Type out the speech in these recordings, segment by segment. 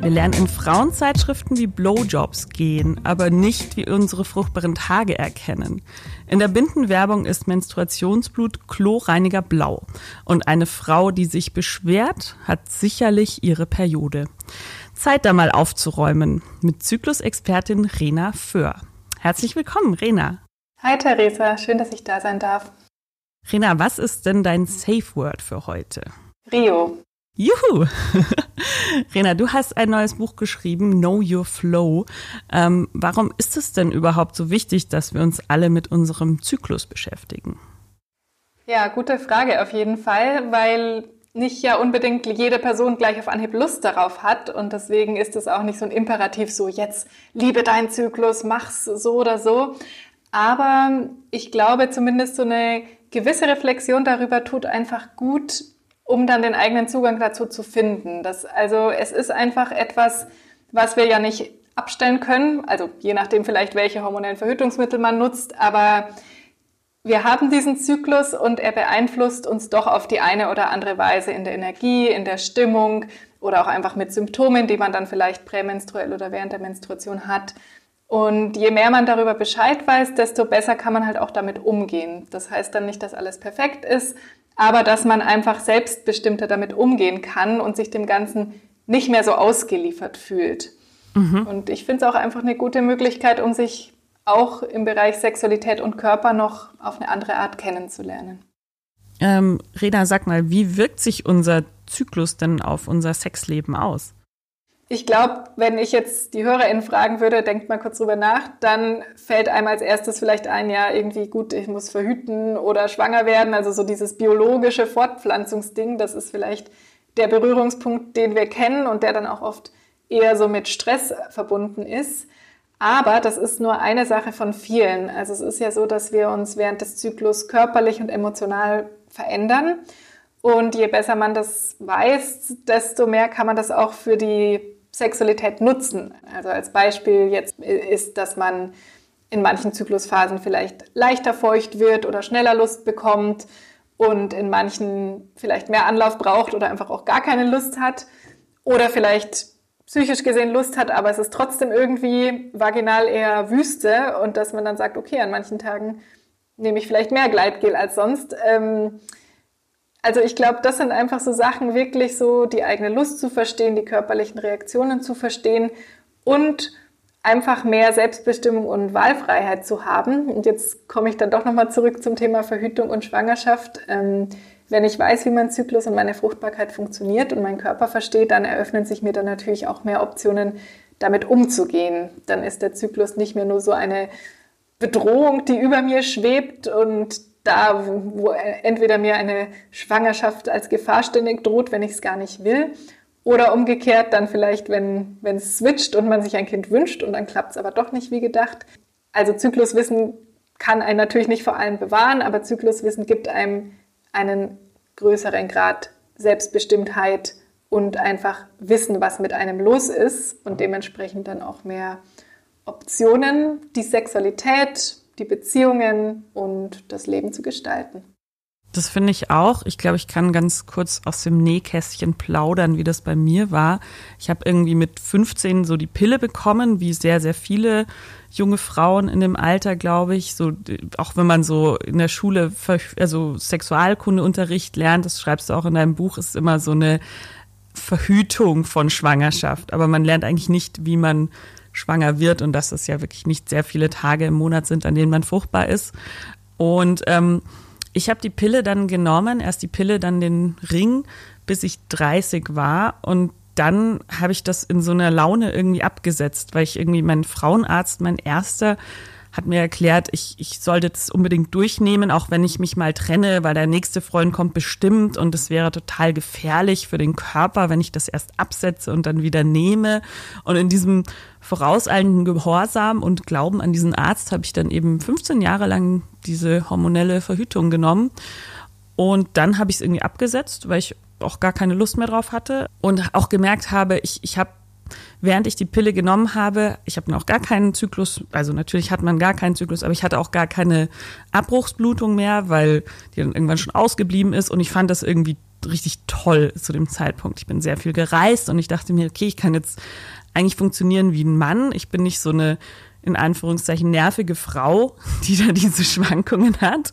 Wir lernen in Frauenzeitschriften, wie Blowjobs gehen, aber nicht, wie unsere fruchtbaren Tage erkennen. In der Bindenwerbung ist Menstruationsblut chlorreiniger blau. Und eine Frau, die sich beschwert, hat sicherlich ihre Periode. Zeit da mal aufzuräumen mit Zyklusexpertin Rena Föhr. Herzlich willkommen, Rena. Hi Theresa, schön, dass ich da sein darf. Rena, was ist denn dein Safe Word für heute? Rio. Juhu! Rena, du hast ein neues Buch geschrieben, Know Your Flow. Ähm, warum ist es denn überhaupt so wichtig, dass wir uns alle mit unserem Zyklus beschäftigen? Ja, gute Frage auf jeden Fall, weil nicht ja unbedingt jede Person gleich auf Anhieb Lust darauf hat und deswegen ist es auch nicht so ein Imperativ, so jetzt liebe deinen Zyklus, mach's so oder so. Aber ich glaube zumindest so eine gewisse Reflexion darüber tut einfach gut, um dann den eigenen Zugang dazu zu finden. Das, also es ist einfach etwas, was wir ja nicht abstellen können, also je nachdem vielleicht, welche hormonellen Verhütungsmittel man nutzt, aber wir haben diesen Zyklus und er beeinflusst uns doch auf die eine oder andere Weise in der Energie, in der Stimmung oder auch einfach mit Symptomen, die man dann vielleicht prämenstruell oder während der Menstruation hat. Und je mehr man darüber Bescheid weiß, desto besser kann man halt auch damit umgehen. Das heißt dann nicht, dass alles perfekt ist, aber dass man einfach selbstbestimmter damit umgehen kann und sich dem Ganzen nicht mehr so ausgeliefert fühlt. Mhm. Und ich finde es auch einfach eine gute Möglichkeit, um sich auch im Bereich Sexualität und Körper noch auf eine andere Art kennenzulernen. Ähm, Reda, sag mal, wie wirkt sich unser Zyklus denn auf unser Sexleben aus? Ich glaube, wenn ich jetzt die HörerInnen fragen würde, denkt mal kurz drüber nach, dann fällt einem als erstes vielleicht ein, ja, irgendwie gut, ich muss verhüten oder schwanger werden. Also so dieses biologische Fortpflanzungsding, das ist vielleicht der Berührungspunkt, den wir kennen und der dann auch oft eher so mit Stress verbunden ist. Aber das ist nur eine Sache von vielen. Also es ist ja so, dass wir uns während des Zyklus körperlich und emotional verändern. Und je besser man das weiß, desto mehr kann man das auch für die Sexualität nutzen. Also als Beispiel jetzt ist, dass man in manchen Zyklusphasen vielleicht leichter feucht wird oder schneller Lust bekommt und in manchen vielleicht mehr Anlauf braucht oder einfach auch gar keine Lust hat oder vielleicht psychisch gesehen Lust hat, aber es ist trotzdem irgendwie vaginal eher Wüste und dass man dann sagt, okay, an manchen Tagen nehme ich vielleicht mehr Gleitgel als sonst. Ähm, also ich glaube, das sind einfach so Sachen, wirklich so die eigene Lust zu verstehen, die körperlichen Reaktionen zu verstehen und einfach mehr Selbstbestimmung und Wahlfreiheit zu haben. Und jetzt komme ich dann doch nochmal zurück zum Thema Verhütung und Schwangerschaft. Ähm, wenn ich weiß, wie mein Zyklus und meine Fruchtbarkeit funktioniert und mein Körper versteht, dann eröffnen sich mir dann natürlich auch mehr Optionen, damit umzugehen. Dann ist der Zyklus nicht mehr nur so eine Bedrohung, die über mir schwebt und da, wo entweder mir eine Schwangerschaft als Gefahr ständig droht, wenn ich es gar nicht will, oder umgekehrt dann vielleicht, wenn, wenn es switcht und man sich ein Kind wünscht und dann klappt es aber doch nicht wie gedacht. Also Zykluswissen kann einen natürlich nicht vor allem bewahren, aber Zykluswissen gibt einem einen größeren Grad Selbstbestimmtheit und einfach wissen, was mit einem los ist und dementsprechend dann auch mehr Optionen, die Sexualität die Beziehungen und das Leben zu gestalten. Das finde ich auch. Ich glaube, ich kann ganz kurz aus dem Nähkästchen plaudern, wie das bei mir war. Ich habe irgendwie mit 15 so die Pille bekommen, wie sehr, sehr viele junge Frauen in dem Alter, glaube ich. So, auch wenn man so in der Schule, also Sexualkundeunterricht lernt, das schreibst du auch in deinem Buch, ist immer so eine Verhütung von Schwangerschaft. Aber man lernt eigentlich nicht, wie man schwanger wird und dass es ja wirklich nicht sehr viele Tage im Monat sind, an denen man fruchtbar ist. Und ähm, ich habe die Pille dann genommen, erst die Pille, dann den Ring, bis ich 30 war und dann habe ich das in so einer Laune irgendwie abgesetzt, weil ich irgendwie mein Frauenarzt, mein erster, hat mir erklärt, ich, ich sollte das unbedingt durchnehmen, auch wenn ich mich mal trenne, weil der nächste Freund kommt bestimmt und es wäre total gefährlich für den Körper, wenn ich das erst absetze und dann wieder nehme. Und in diesem vorauseilenden Gehorsam und Glauben an diesen Arzt habe ich dann eben 15 Jahre lang diese hormonelle Verhütung genommen. Und dann habe ich es irgendwie abgesetzt, weil ich auch gar keine Lust mehr drauf hatte und auch gemerkt habe, ich, ich habe während ich die Pille genommen habe, ich habe noch gar keinen Zyklus, also natürlich hat man gar keinen Zyklus, aber ich hatte auch gar keine Abbruchsblutung mehr, weil die dann irgendwann schon ausgeblieben ist und ich fand das irgendwie richtig toll zu dem Zeitpunkt. Ich bin sehr viel gereist und ich dachte mir, okay, ich kann jetzt eigentlich funktionieren wie ein Mann. Ich bin nicht so eine in Anführungszeichen nervige Frau, die da diese Schwankungen hat.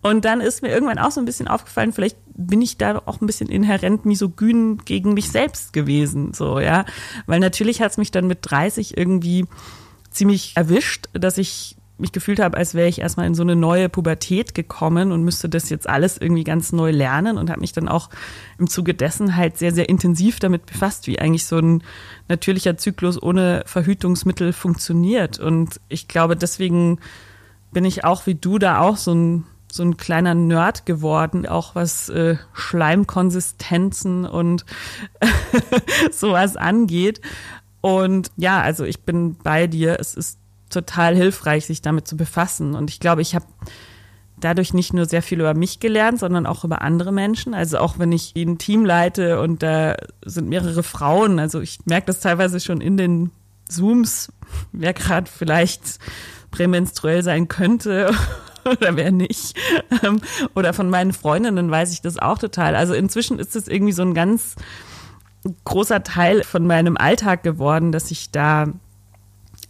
Und dann ist mir irgendwann auch so ein bisschen aufgefallen, vielleicht bin ich da auch ein bisschen inhärent misogyn gegen mich selbst gewesen, so, ja. Weil natürlich hat es mich dann mit 30 irgendwie ziemlich erwischt, dass ich mich gefühlt habe, als wäre ich erstmal in so eine neue Pubertät gekommen und müsste das jetzt alles irgendwie ganz neu lernen und habe mich dann auch im Zuge dessen halt sehr, sehr intensiv damit befasst, wie eigentlich so ein natürlicher Zyklus ohne Verhütungsmittel funktioniert. Und ich glaube, deswegen bin ich auch wie du da auch so ein so ein kleiner Nerd geworden, auch was äh, Schleimkonsistenzen und sowas angeht. Und ja, also ich bin bei dir. Es ist total hilfreich, sich damit zu befassen. Und ich glaube, ich habe dadurch nicht nur sehr viel über mich gelernt, sondern auch über andere Menschen. Also auch wenn ich ein Team leite und da sind mehrere Frauen, also ich merke das teilweise schon in den Zooms, wer gerade vielleicht prämenstruell sein könnte oder wer nicht. Ähm, oder von meinen Freundinnen weiß ich das auch total. Also inzwischen ist es irgendwie so ein ganz großer Teil von meinem Alltag geworden, dass ich da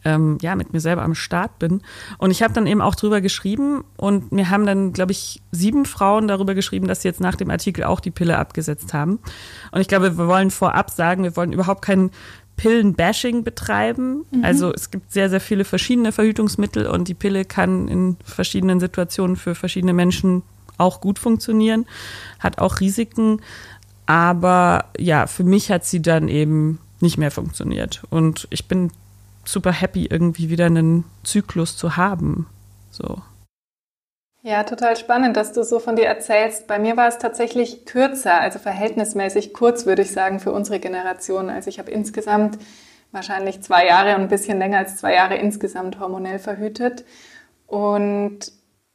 ähm, ja mit mir selber am Start bin. Und ich habe dann eben auch drüber geschrieben und mir haben dann, glaube ich, sieben Frauen darüber geschrieben, dass sie jetzt nach dem Artikel auch die Pille abgesetzt haben. Und ich glaube, wir wollen vorab sagen, wir wollen überhaupt kein Pillenbashing betreiben. Mhm. Also es gibt sehr, sehr viele verschiedene Verhütungsmittel und die Pille kann in verschiedenen Situationen für verschiedene Menschen auch gut funktionieren, hat auch Risiken. Aber ja, für mich hat sie dann eben nicht mehr funktioniert. Und ich bin super happy, irgendwie wieder einen Zyklus zu haben. So. Ja, total spannend, dass du so von dir erzählst. Bei mir war es tatsächlich kürzer, also verhältnismäßig kurz, würde ich sagen, für unsere Generation. Also ich habe insgesamt wahrscheinlich zwei Jahre und ein bisschen länger als zwei Jahre insgesamt hormonell verhütet. Und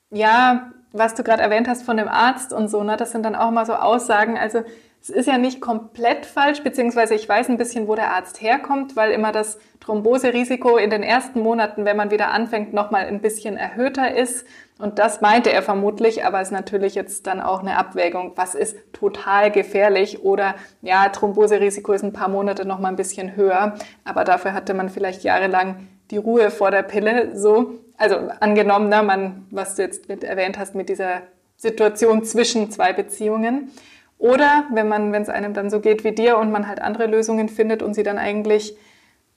ja, was du gerade erwähnt hast von dem Arzt und so, ne, das sind dann auch mal so Aussagen. Also es ist ja nicht komplett falsch, beziehungsweise ich weiß ein bisschen, wo der Arzt herkommt, weil immer das Thromboserisiko in den ersten Monaten, wenn man wieder anfängt, nochmal ein bisschen erhöhter ist. Und das meinte er vermutlich, aber es ist natürlich jetzt dann auch eine Abwägung, was ist total gefährlich oder ja, Thromboserisiko ist ein paar Monate nochmal ein bisschen höher, aber dafür hatte man vielleicht jahrelang die Ruhe vor der Pille. So, also angenommen, ne, man, was du jetzt mit erwähnt hast, mit dieser Situation zwischen zwei Beziehungen. Oder wenn man, wenn es einem dann so geht wie dir und man halt andere Lösungen findet und sie dann eigentlich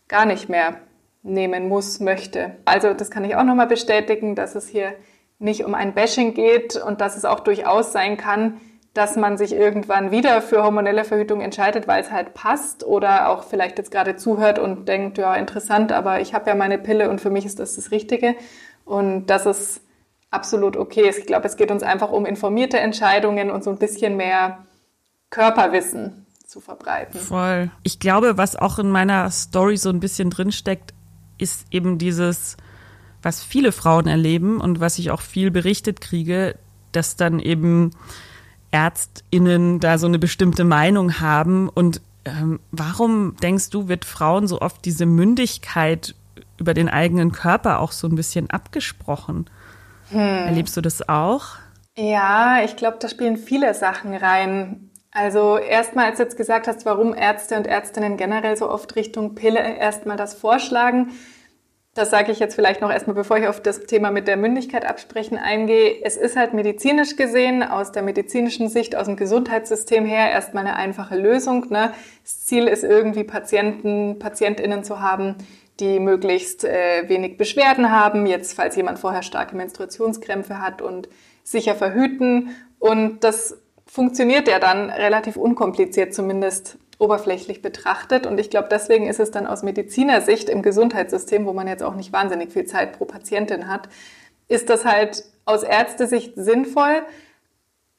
gar nicht mehr nehmen muss, möchte. Also das kann ich auch nochmal bestätigen, dass es hier nicht um ein Bashing geht und dass es auch durchaus sein kann, dass man sich irgendwann wieder für hormonelle Verhütung entscheidet, weil es halt passt oder auch vielleicht jetzt gerade zuhört und denkt, ja, interessant, aber ich habe ja meine Pille und für mich ist das das Richtige. Und das ist absolut okay. Ich glaube, es geht uns einfach um informierte Entscheidungen und so ein bisschen mehr Körperwissen zu verbreiten. Voll. Ich glaube, was auch in meiner Story so ein bisschen drinsteckt, ist eben dieses, was viele Frauen erleben und was ich auch viel berichtet kriege, dass dann eben ÄrztInnen da so eine bestimmte Meinung haben. Und ähm, warum denkst du, wird Frauen so oft diese Mündigkeit über den eigenen Körper auch so ein bisschen abgesprochen? Hm. Erlebst du das auch? Ja, ich glaube, da spielen viele Sachen rein. Also erstmal, als du jetzt gesagt hast, warum Ärzte und Ärztinnen generell so oft Richtung Pille erstmal das vorschlagen, das sage ich jetzt vielleicht noch erstmal, bevor ich auf das Thema mit der Mündigkeit absprechen eingehe. Es ist halt medizinisch gesehen, aus der medizinischen Sicht, aus dem Gesundheitssystem her, erstmal eine einfache Lösung. Ne? Das Ziel ist irgendwie Patienten, PatientInnen zu haben, die möglichst äh, wenig Beschwerden haben. Jetzt, falls jemand vorher starke Menstruationskrämpfe hat und sicher verhüten. Und das funktioniert ja dann relativ unkompliziert, zumindest oberflächlich betrachtet. Und ich glaube, deswegen ist es dann aus Medizinersicht im Gesundheitssystem, wo man jetzt auch nicht wahnsinnig viel Zeit pro Patientin hat, ist das halt aus Ärztesicht sinnvoll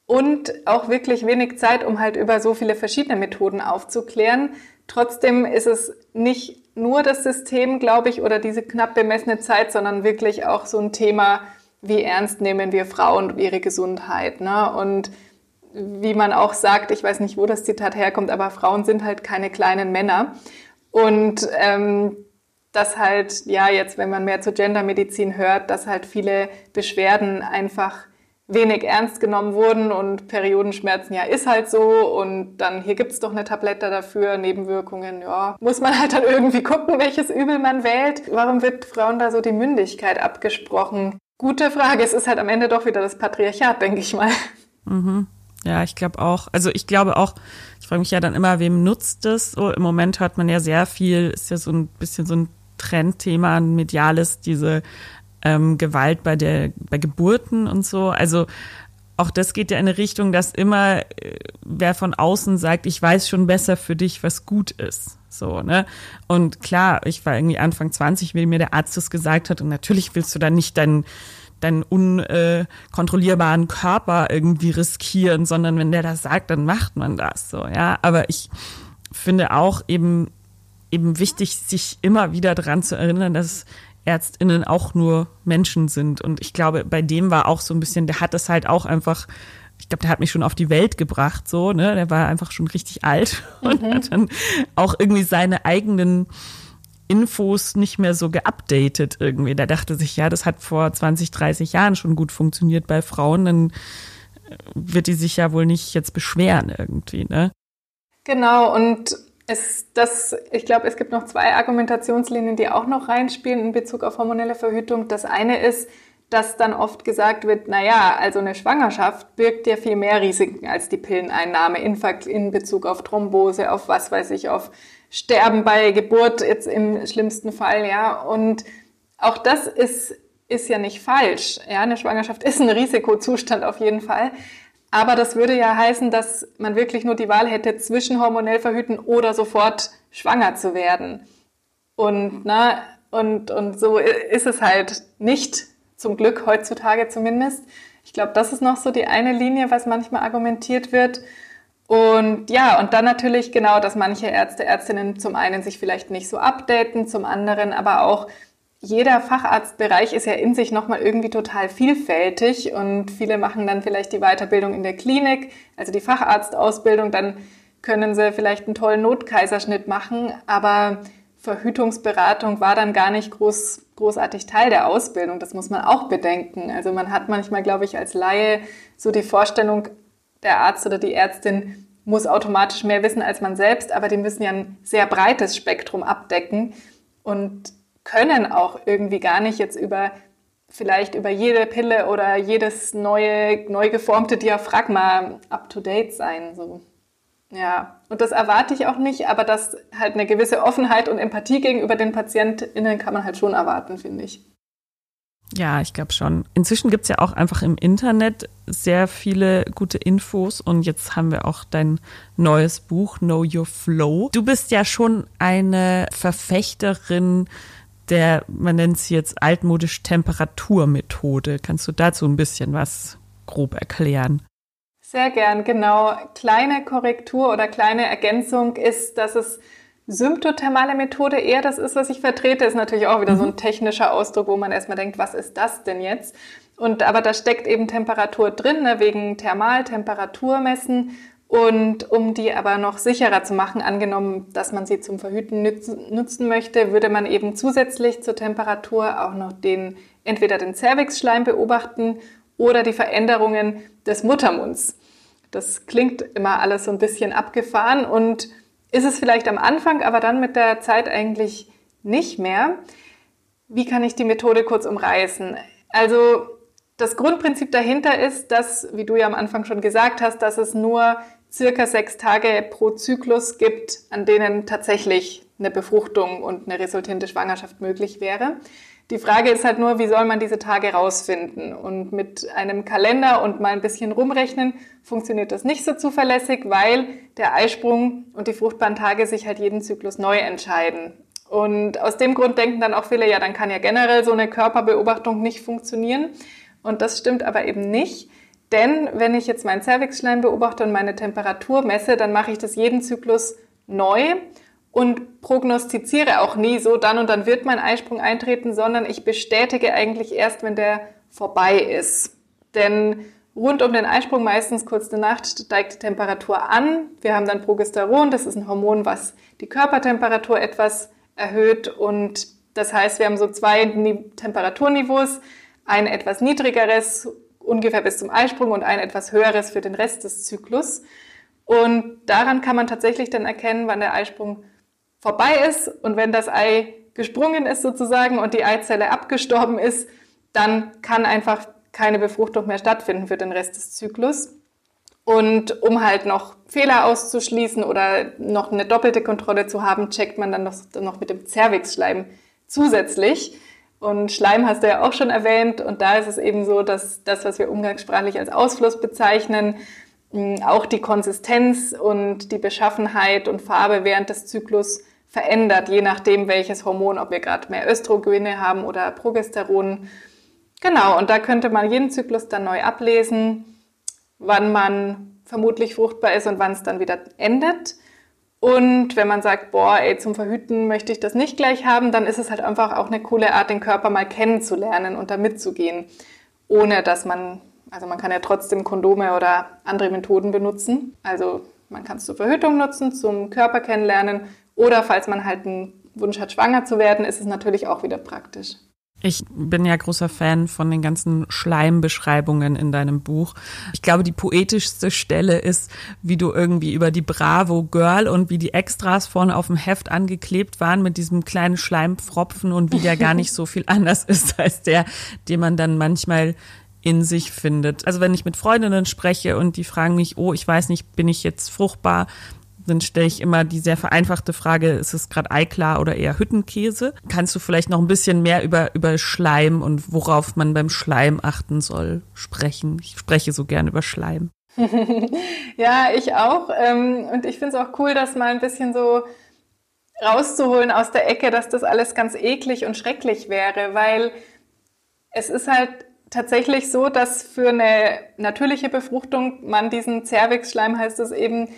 und auch wirklich wenig Zeit, um halt über so viele verschiedene Methoden aufzuklären. Trotzdem ist es nicht nur das System, glaube ich, oder diese knapp bemessene Zeit, sondern wirklich auch so ein Thema, wie ernst nehmen wir Frauen und ihre Gesundheit. Ne? Und wie man auch sagt, ich weiß nicht, wo das Zitat herkommt, aber Frauen sind halt keine kleinen Männer. Und ähm, dass halt, ja, jetzt, wenn man mehr zur Gendermedizin hört, dass halt viele Beschwerden einfach wenig ernst genommen wurden und Periodenschmerzen, ja, ist halt so und dann hier gibt's doch eine Tablette dafür, Nebenwirkungen, ja, muss man halt dann irgendwie gucken, welches Übel man wählt. Warum wird Frauen da so die Mündigkeit abgesprochen? Gute Frage, es ist halt am Ende doch wieder das Patriarchat, denke ich mal. Mhm. Ja, ich glaube auch. Also ich glaube auch, ich frage mich ja dann immer, wem nutzt es? So, Im Moment hört man ja sehr viel, ist ja so ein bisschen so ein Trendthema, ein mediales, diese ähm, Gewalt bei der bei Geburten und so. Also auch das geht ja in eine Richtung, dass immer äh, wer von außen sagt, ich weiß schon besser für dich, was gut ist. So, ne? Und klar, ich war irgendwie Anfang 20, wie mir der Arzt das gesagt hat, und natürlich willst du da nicht deinen deinen unkontrollierbaren Körper irgendwie riskieren, sondern wenn der das sagt, dann macht man das so, ja. Aber ich finde auch eben eben wichtig, sich immer wieder daran zu erinnern, dass ÄrztInnen auch nur Menschen sind. Und ich glaube, bei dem war auch so ein bisschen, der hat das halt auch einfach, ich glaube, der hat mich schon auf die Welt gebracht, so, ne? Der war einfach schon richtig alt und mhm. hat dann auch irgendwie seine eigenen Infos nicht mehr so geupdatet irgendwie. Der dachte sich, ja, das hat vor 20, 30 Jahren schon gut funktioniert bei Frauen, dann wird die sich ja wohl nicht jetzt beschweren irgendwie, ne? Genau, und es, das, ich glaube, es gibt noch zwei Argumentationslinien, die auch noch reinspielen in Bezug auf hormonelle Verhütung. Das eine ist, dass dann oft gesagt wird, na ja, also eine Schwangerschaft birgt ja viel mehr Risiken als die Pilleneinnahme in, in Bezug auf Thrombose, auf was weiß ich, auf Sterben bei Geburt jetzt im schlimmsten Fall, ja. Und auch das ist, ist ja nicht falsch. Ja, eine Schwangerschaft ist ein Risikozustand auf jeden Fall. Aber das würde ja heißen, dass man wirklich nur die Wahl hätte, zwischen hormonell verhüten oder sofort schwanger zu werden. Und, na, und, und so ist es halt nicht, zum Glück heutzutage zumindest. Ich glaube, das ist noch so die eine Linie, was manchmal argumentiert wird. Und ja, und dann natürlich genau, dass manche Ärzte, Ärztinnen zum einen sich vielleicht nicht so updaten, zum anderen aber auch jeder Facharztbereich ist ja in sich nochmal irgendwie total vielfältig und viele machen dann vielleicht die Weiterbildung in der Klinik, also die Facharztausbildung, dann können sie vielleicht einen tollen Notkaiserschnitt machen, aber Verhütungsberatung war dann gar nicht groß, großartig Teil der Ausbildung. Das muss man auch bedenken. Also man hat manchmal, glaube ich, als Laie so die Vorstellung, der Arzt oder die Ärztin muss automatisch mehr wissen als man selbst, aber die müssen ja ein sehr breites Spektrum abdecken. Und können auch irgendwie gar nicht jetzt über vielleicht über jede Pille oder jedes neue, neu geformte Diaphragma up to date sein. So. Ja, und das erwarte ich auch nicht, aber das halt eine gewisse Offenheit und Empathie gegenüber den PatientInnen kann man halt schon erwarten, finde ich. Ja, ich glaube schon. Inzwischen gibt es ja auch einfach im Internet sehr viele gute Infos und jetzt haben wir auch dein neues Buch Know Your Flow. Du bist ja schon eine Verfechterin der, man nennt sie jetzt altmodisch Temperaturmethode. Kannst du dazu ein bisschen was grob erklären? Sehr gern, genau. Kleine Korrektur oder kleine Ergänzung ist, dass es symptothermale Methode eher das ist, was ich vertrete, ist natürlich auch wieder so ein mhm. technischer Ausdruck, wo man erstmal denkt, was ist das denn jetzt? Und aber da steckt eben Temperatur drin, ne, wegen Thermaltemperaturmessen und um die aber noch sicherer zu machen, angenommen, dass man sie zum Verhüten nutzen möchte, würde man eben zusätzlich zur Temperatur auch noch den, entweder den Cervixschleim beobachten oder die Veränderungen des Muttermunds. Das klingt immer alles so ein bisschen abgefahren und ist es vielleicht am Anfang, aber dann mit der Zeit eigentlich nicht mehr. Wie kann ich die Methode kurz umreißen? Also das Grundprinzip dahinter ist, dass, wie du ja am Anfang schon gesagt hast, dass es nur circa sechs Tage pro Zyklus gibt, an denen tatsächlich eine Befruchtung und eine resultierende Schwangerschaft möglich wäre. Die Frage ist halt nur, wie soll man diese Tage rausfinden? Und mit einem Kalender und mal ein bisschen rumrechnen funktioniert das nicht so zuverlässig, weil der Eisprung und die fruchtbaren Tage sich halt jeden Zyklus neu entscheiden. Und aus dem Grund denken dann auch viele, ja, dann kann ja generell so eine Körperbeobachtung nicht funktionieren. Und das stimmt aber eben nicht. Denn wenn ich jetzt meinen Cervixschleim beobachte und meine Temperatur messe, dann mache ich das jeden Zyklus neu und prognostiziere auch nie so, dann und dann wird mein Eisprung eintreten, sondern ich bestätige eigentlich erst, wenn der vorbei ist. Denn rund um den Eisprung, meistens kurz eine Nacht, steigt die Temperatur an. Wir haben dann Progesteron, das ist ein Hormon, was die Körpertemperatur etwas erhöht. Und das heißt, wir haben so zwei Temperaturniveaus, ein etwas niedrigeres, ungefähr bis zum Eisprung, und ein etwas höheres für den Rest des Zyklus. Und daran kann man tatsächlich dann erkennen, wann der Eisprung vorbei ist. Und wenn das Ei gesprungen ist sozusagen und die Eizelle abgestorben ist, dann kann einfach keine Befruchtung mehr stattfinden für den Rest des Zyklus. Und um halt noch Fehler auszuschließen oder noch eine doppelte Kontrolle zu haben, checkt man dann noch, mit dem Cervixschleim zusätzlich. Und Schleim hast du ja auch schon erwähnt. Und da ist es eben so, dass das, was wir umgangssprachlich als Ausfluss bezeichnen, auch die Konsistenz und die Beschaffenheit und Farbe während des Zyklus verändert, je nachdem, welches Hormon, ob wir gerade mehr Östrogene haben oder Progesteron. Genau, und da könnte man jeden Zyklus dann neu ablesen, wann man vermutlich fruchtbar ist und wann es dann wieder endet. Und wenn man sagt, boah, ey, zum Verhüten möchte ich das nicht gleich haben, dann ist es halt einfach auch eine coole Art, den Körper mal kennenzulernen und da mitzugehen, ohne dass man, also man kann ja trotzdem Kondome oder andere Methoden benutzen. Also man kann es zur Verhütung nutzen, zum Körper kennenlernen oder falls man halt einen Wunsch hat, schwanger zu werden, ist es natürlich auch wieder praktisch. Ich bin ja großer Fan von den ganzen Schleimbeschreibungen in deinem Buch. Ich glaube, die poetischste Stelle ist, wie du irgendwie über die Bravo Girl und wie die Extras vorne auf dem Heft angeklebt waren mit diesem kleinen Schleimpfropfen und wie der gar nicht so viel anders ist als der, den man dann manchmal in sich findet. Also wenn ich mit Freundinnen spreche und die fragen mich, oh, ich weiß nicht, bin ich jetzt fruchtbar? Dann stelle ich immer die sehr vereinfachte Frage, ist es gerade Eiklar oder eher Hüttenkäse? Kannst du vielleicht noch ein bisschen mehr über, über Schleim und worauf man beim Schleim achten soll sprechen? Ich spreche so gern über Schleim. ja, ich auch. Ähm, und ich finde es auch cool, das mal ein bisschen so rauszuholen aus der Ecke, dass das alles ganz eklig und schrecklich wäre, weil es ist halt tatsächlich so, dass für eine natürliche Befruchtung man diesen Cervix-Schleim heißt es eben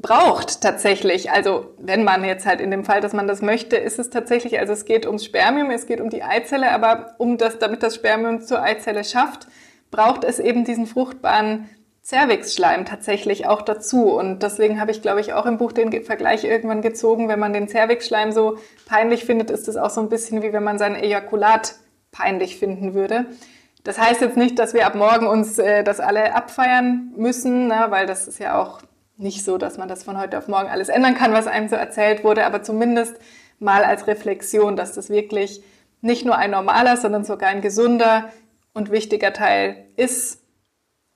braucht tatsächlich. Also wenn man jetzt halt in dem Fall, dass man das möchte, ist es tatsächlich, also es geht ums Spermium, es geht um die Eizelle, aber um das, damit das Spermium zur Eizelle schafft, braucht es eben diesen fruchtbaren Cervixschleim tatsächlich auch dazu. Und deswegen habe ich, glaube ich, auch im Buch den Vergleich irgendwann gezogen, wenn man den Cervixschleim so peinlich findet, ist es auch so ein bisschen wie wenn man sein Ejakulat peinlich finden würde. Das heißt jetzt nicht, dass wir ab morgen uns äh, das alle abfeiern müssen, ne, weil das ist ja auch nicht so, dass man das von heute auf morgen alles ändern kann, was einem so erzählt wurde, aber zumindest mal als Reflexion, dass das wirklich nicht nur ein normaler, sondern sogar ein gesunder und wichtiger Teil ist.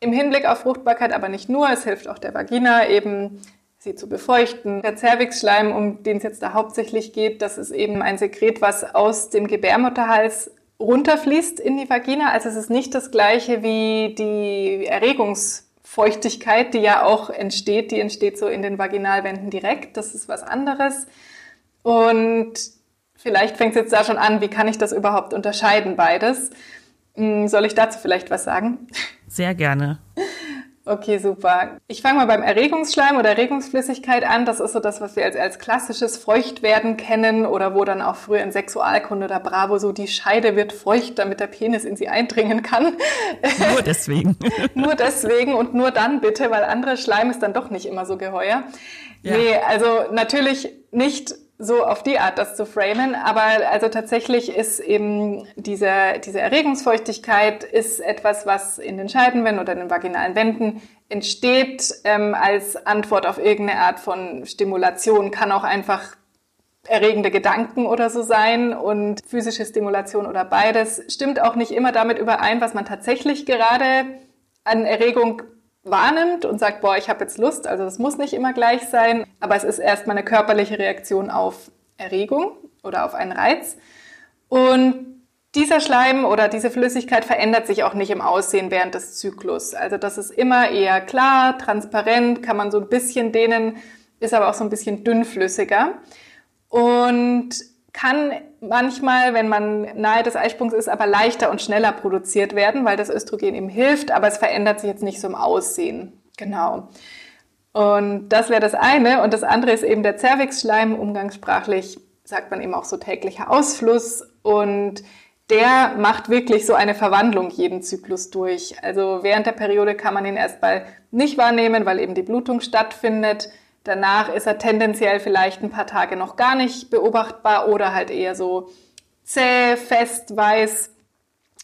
Im Hinblick auf Fruchtbarkeit aber nicht nur, es hilft auch der Vagina eben, sie zu befeuchten. Der Cervixschleim, um den es jetzt da hauptsächlich geht, das ist eben ein Sekret, was aus dem Gebärmutterhals runterfließt in die Vagina. Also es ist nicht das gleiche wie die Erregungs Feuchtigkeit, die ja auch entsteht, die entsteht so in den Vaginalwänden direkt. Das ist was anderes. Und vielleicht fängt es jetzt da schon an, wie kann ich das überhaupt unterscheiden, beides? Hm, soll ich dazu vielleicht was sagen? Sehr gerne. Okay, super. Ich fange mal beim Erregungsschleim oder Erregungsflüssigkeit an. Das ist so das, was wir als, als klassisches Feuchtwerden kennen oder wo dann auch früher in Sexualkunde oder Bravo so die Scheide wird feucht, damit der Penis in sie eindringen kann. Nur deswegen. nur deswegen und nur dann bitte, weil andere Schleim ist dann doch nicht immer so geheuer. Ja. Nee, also natürlich nicht so auf die Art das zu framen. Aber also tatsächlich ist eben diese, diese Erregungsfeuchtigkeit ist etwas, was in den Scheidenwänden oder in den vaginalen Wänden entsteht ähm, als Antwort auf irgendeine Art von Stimulation. Kann auch einfach erregende Gedanken oder so sein und physische Stimulation oder beides. Stimmt auch nicht immer damit überein, was man tatsächlich gerade an Erregung wahrnimmt und sagt, boah, ich habe jetzt Lust, also das muss nicht immer gleich sein, aber es ist erstmal eine körperliche Reaktion auf Erregung oder auf einen Reiz. Und dieser Schleim oder diese Flüssigkeit verändert sich auch nicht im Aussehen während des Zyklus. Also das ist immer eher klar, transparent, kann man so ein bisschen dehnen, ist aber auch so ein bisschen dünnflüssiger. Und kann manchmal, wenn man nahe des Eisprungs ist, aber leichter und schneller produziert werden, weil das Östrogen ihm hilft, aber es verändert sich jetzt nicht so im Aussehen. Genau. Und das wäre das eine. Und das andere ist eben der Cervixschleim. Umgangssprachlich sagt man eben auch so täglicher Ausfluss. Und der macht wirklich so eine Verwandlung jeden Zyklus durch. Also während der Periode kann man ihn erstmal nicht wahrnehmen, weil eben die Blutung stattfindet. Danach ist er tendenziell vielleicht ein paar Tage noch gar nicht beobachtbar oder halt eher so zäh, fest, weiß.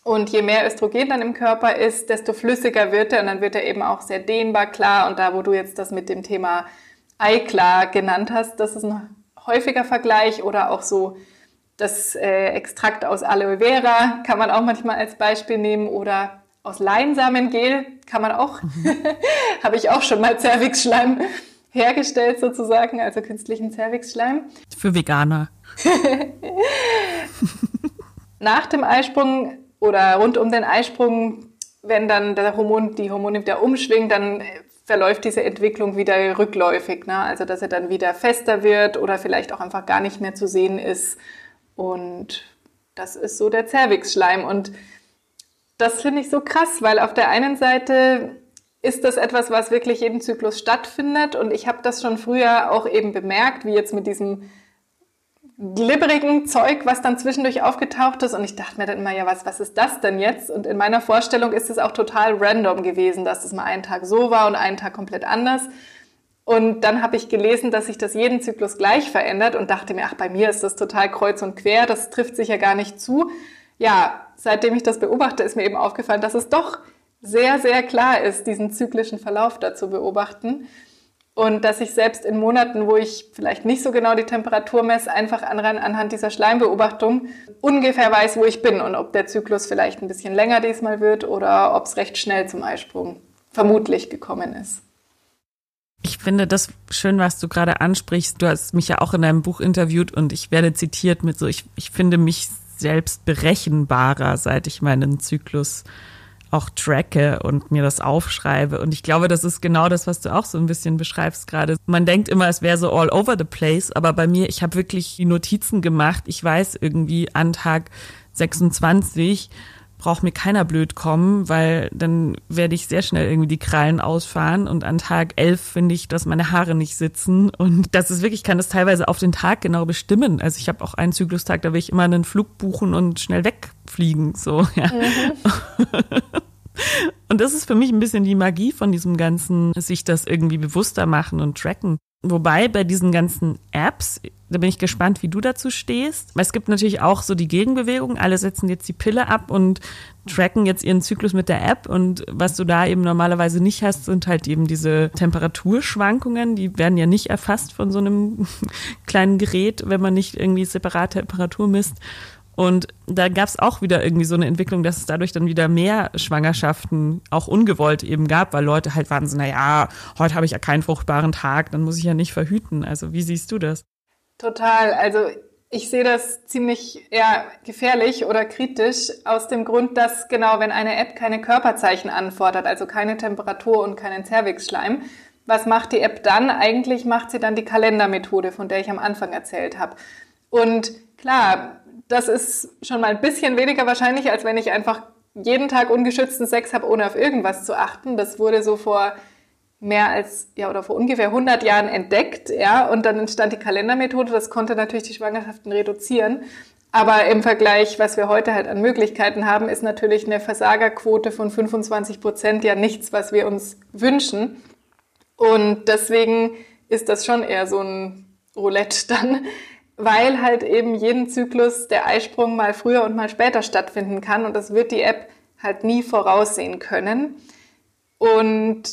Und je mehr Östrogen dann im Körper ist, desto flüssiger wird er und dann wird er eben auch sehr dehnbar klar. Und da, wo du jetzt das mit dem Thema Eiklar genannt hast, das ist ein häufiger Vergleich oder auch so das äh, Extrakt aus Aloe Vera kann man auch manchmal als Beispiel nehmen oder aus Leinsamengel kann man auch, mhm. habe ich auch schon mal Zervixschleim hergestellt sozusagen, also künstlichen Zervixschleim. Für Veganer. Nach dem Eisprung oder rund um den Eisprung, wenn dann der Hormon, die Hormone wieder umschwingen, dann verläuft diese Entwicklung wieder rückläufig. Ne? Also dass er dann wieder fester wird oder vielleicht auch einfach gar nicht mehr zu sehen ist und das ist so der Zervixschleim. Und das finde ich so krass, weil auf der einen Seite ist das etwas, was wirklich jeden Zyklus stattfindet. Und ich habe das schon früher auch eben bemerkt, wie jetzt mit diesem glibberigen Zeug, was dann zwischendurch aufgetaucht ist. Und ich dachte mir dann immer, ja, was, was ist das denn jetzt? Und in meiner Vorstellung ist es auch total random gewesen, dass es mal einen Tag so war und einen Tag komplett anders. Und dann habe ich gelesen, dass sich das jeden Zyklus gleich verändert und dachte mir, ach, bei mir ist das total kreuz und quer, das trifft sich ja gar nicht zu. Ja, seitdem ich das beobachte, ist mir eben aufgefallen, dass es doch sehr, sehr klar ist, diesen zyklischen Verlauf da zu beobachten. Und dass ich selbst in Monaten, wo ich vielleicht nicht so genau die Temperatur messe, einfach anhand dieser Schleimbeobachtung ungefähr weiß, wo ich bin und ob der Zyklus vielleicht ein bisschen länger diesmal wird oder ob es recht schnell zum Eisprung vermutlich gekommen ist. Ich finde das schön, was du gerade ansprichst. Du hast mich ja auch in deinem Buch interviewt und ich werde zitiert mit so, ich, ich finde mich selbst berechenbarer, seit ich meinen Zyklus auch tracke und mir das aufschreibe. Und ich glaube, das ist genau das, was du auch so ein bisschen beschreibst gerade. Man denkt immer, es wäre so all over the place, aber bei mir, ich habe wirklich die Notizen gemacht. Ich weiß irgendwie an Tag 26 braucht mir keiner blöd kommen, weil dann werde ich sehr schnell irgendwie die Krallen ausfahren und an Tag elf finde ich, dass meine Haare nicht sitzen und das ist wirklich, kann das teilweise auf den Tag genau bestimmen. Also ich habe auch einen Zyklustag, da will ich immer einen Flug buchen und schnell wegfliegen, so, ja. Mhm. Und das ist für mich ein bisschen die Magie von diesem ganzen, sich das irgendwie bewusster machen und tracken. Wobei bei diesen ganzen Apps, da bin ich gespannt, wie du dazu stehst. Es gibt natürlich auch so die Gegenbewegung. Alle setzen jetzt die Pille ab und tracken jetzt ihren Zyklus mit der App. Und was du da eben normalerweise nicht hast, sind halt eben diese Temperaturschwankungen. Die werden ja nicht erfasst von so einem kleinen Gerät, wenn man nicht irgendwie separat Temperatur misst. Und da gab es auch wieder irgendwie so eine Entwicklung, dass es dadurch dann wieder mehr Schwangerschaften auch ungewollt eben gab, weil Leute halt waren so, naja, heute habe ich ja keinen fruchtbaren Tag, dann muss ich ja nicht verhüten. Also wie siehst du das? Total. Also ich sehe das ziemlich ja, gefährlich oder kritisch aus dem Grund, dass genau, wenn eine App keine Körperzeichen anfordert, also keine Temperatur und keinen Cervixschleim, was macht die App dann? Eigentlich macht sie dann die Kalendermethode, von der ich am Anfang erzählt habe. Und klar, das ist schon mal ein bisschen weniger wahrscheinlich, als wenn ich einfach jeden Tag ungeschützten Sex habe, ohne auf irgendwas zu achten. Das wurde so vor mehr als, ja, oder vor ungefähr 100 Jahren entdeckt, ja, und dann entstand die Kalendermethode. Das konnte natürlich die Schwangerschaften reduzieren. Aber im Vergleich, was wir heute halt an Möglichkeiten haben, ist natürlich eine Versagerquote von 25 Prozent ja nichts, was wir uns wünschen. Und deswegen ist das schon eher so ein Roulette dann weil halt eben jeden Zyklus der Eisprung mal früher und mal später stattfinden kann und das wird die App halt nie voraussehen können. Und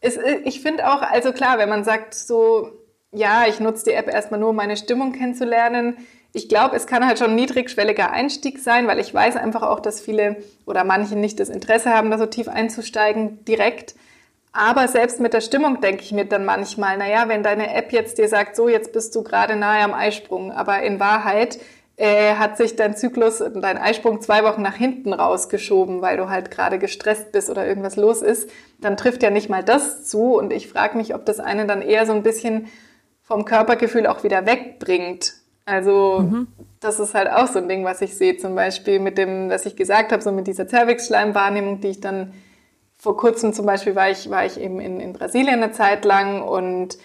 es, ich finde auch, also klar, wenn man sagt so, ja, ich nutze die App erstmal nur, um meine Stimmung kennenzulernen. Ich glaube, es kann halt schon ein niedrigschwelliger Einstieg sein, weil ich weiß einfach auch, dass viele oder manche nicht das Interesse haben, da so tief einzusteigen direkt. Aber selbst mit der Stimmung denke ich mir dann manchmal, naja, wenn deine App jetzt dir sagt, so, jetzt bist du gerade nahe am Eisprung, aber in Wahrheit äh, hat sich dein Zyklus, dein Eisprung zwei Wochen nach hinten rausgeschoben, weil du halt gerade gestresst bist oder irgendwas los ist, dann trifft ja nicht mal das zu. Und ich frage mich, ob das einen dann eher so ein bisschen vom Körpergefühl auch wieder wegbringt. Also mhm. das ist halt auch so ein Ding, was ich sehe, zum Beispiel mit dem, was ich gesagt habe, so mit dieser Zervixschleimwahrnehmung, die ich dann vor kurzem zum Beispiel war ich, war ich eben in, in Brasilien eine Zeit lang und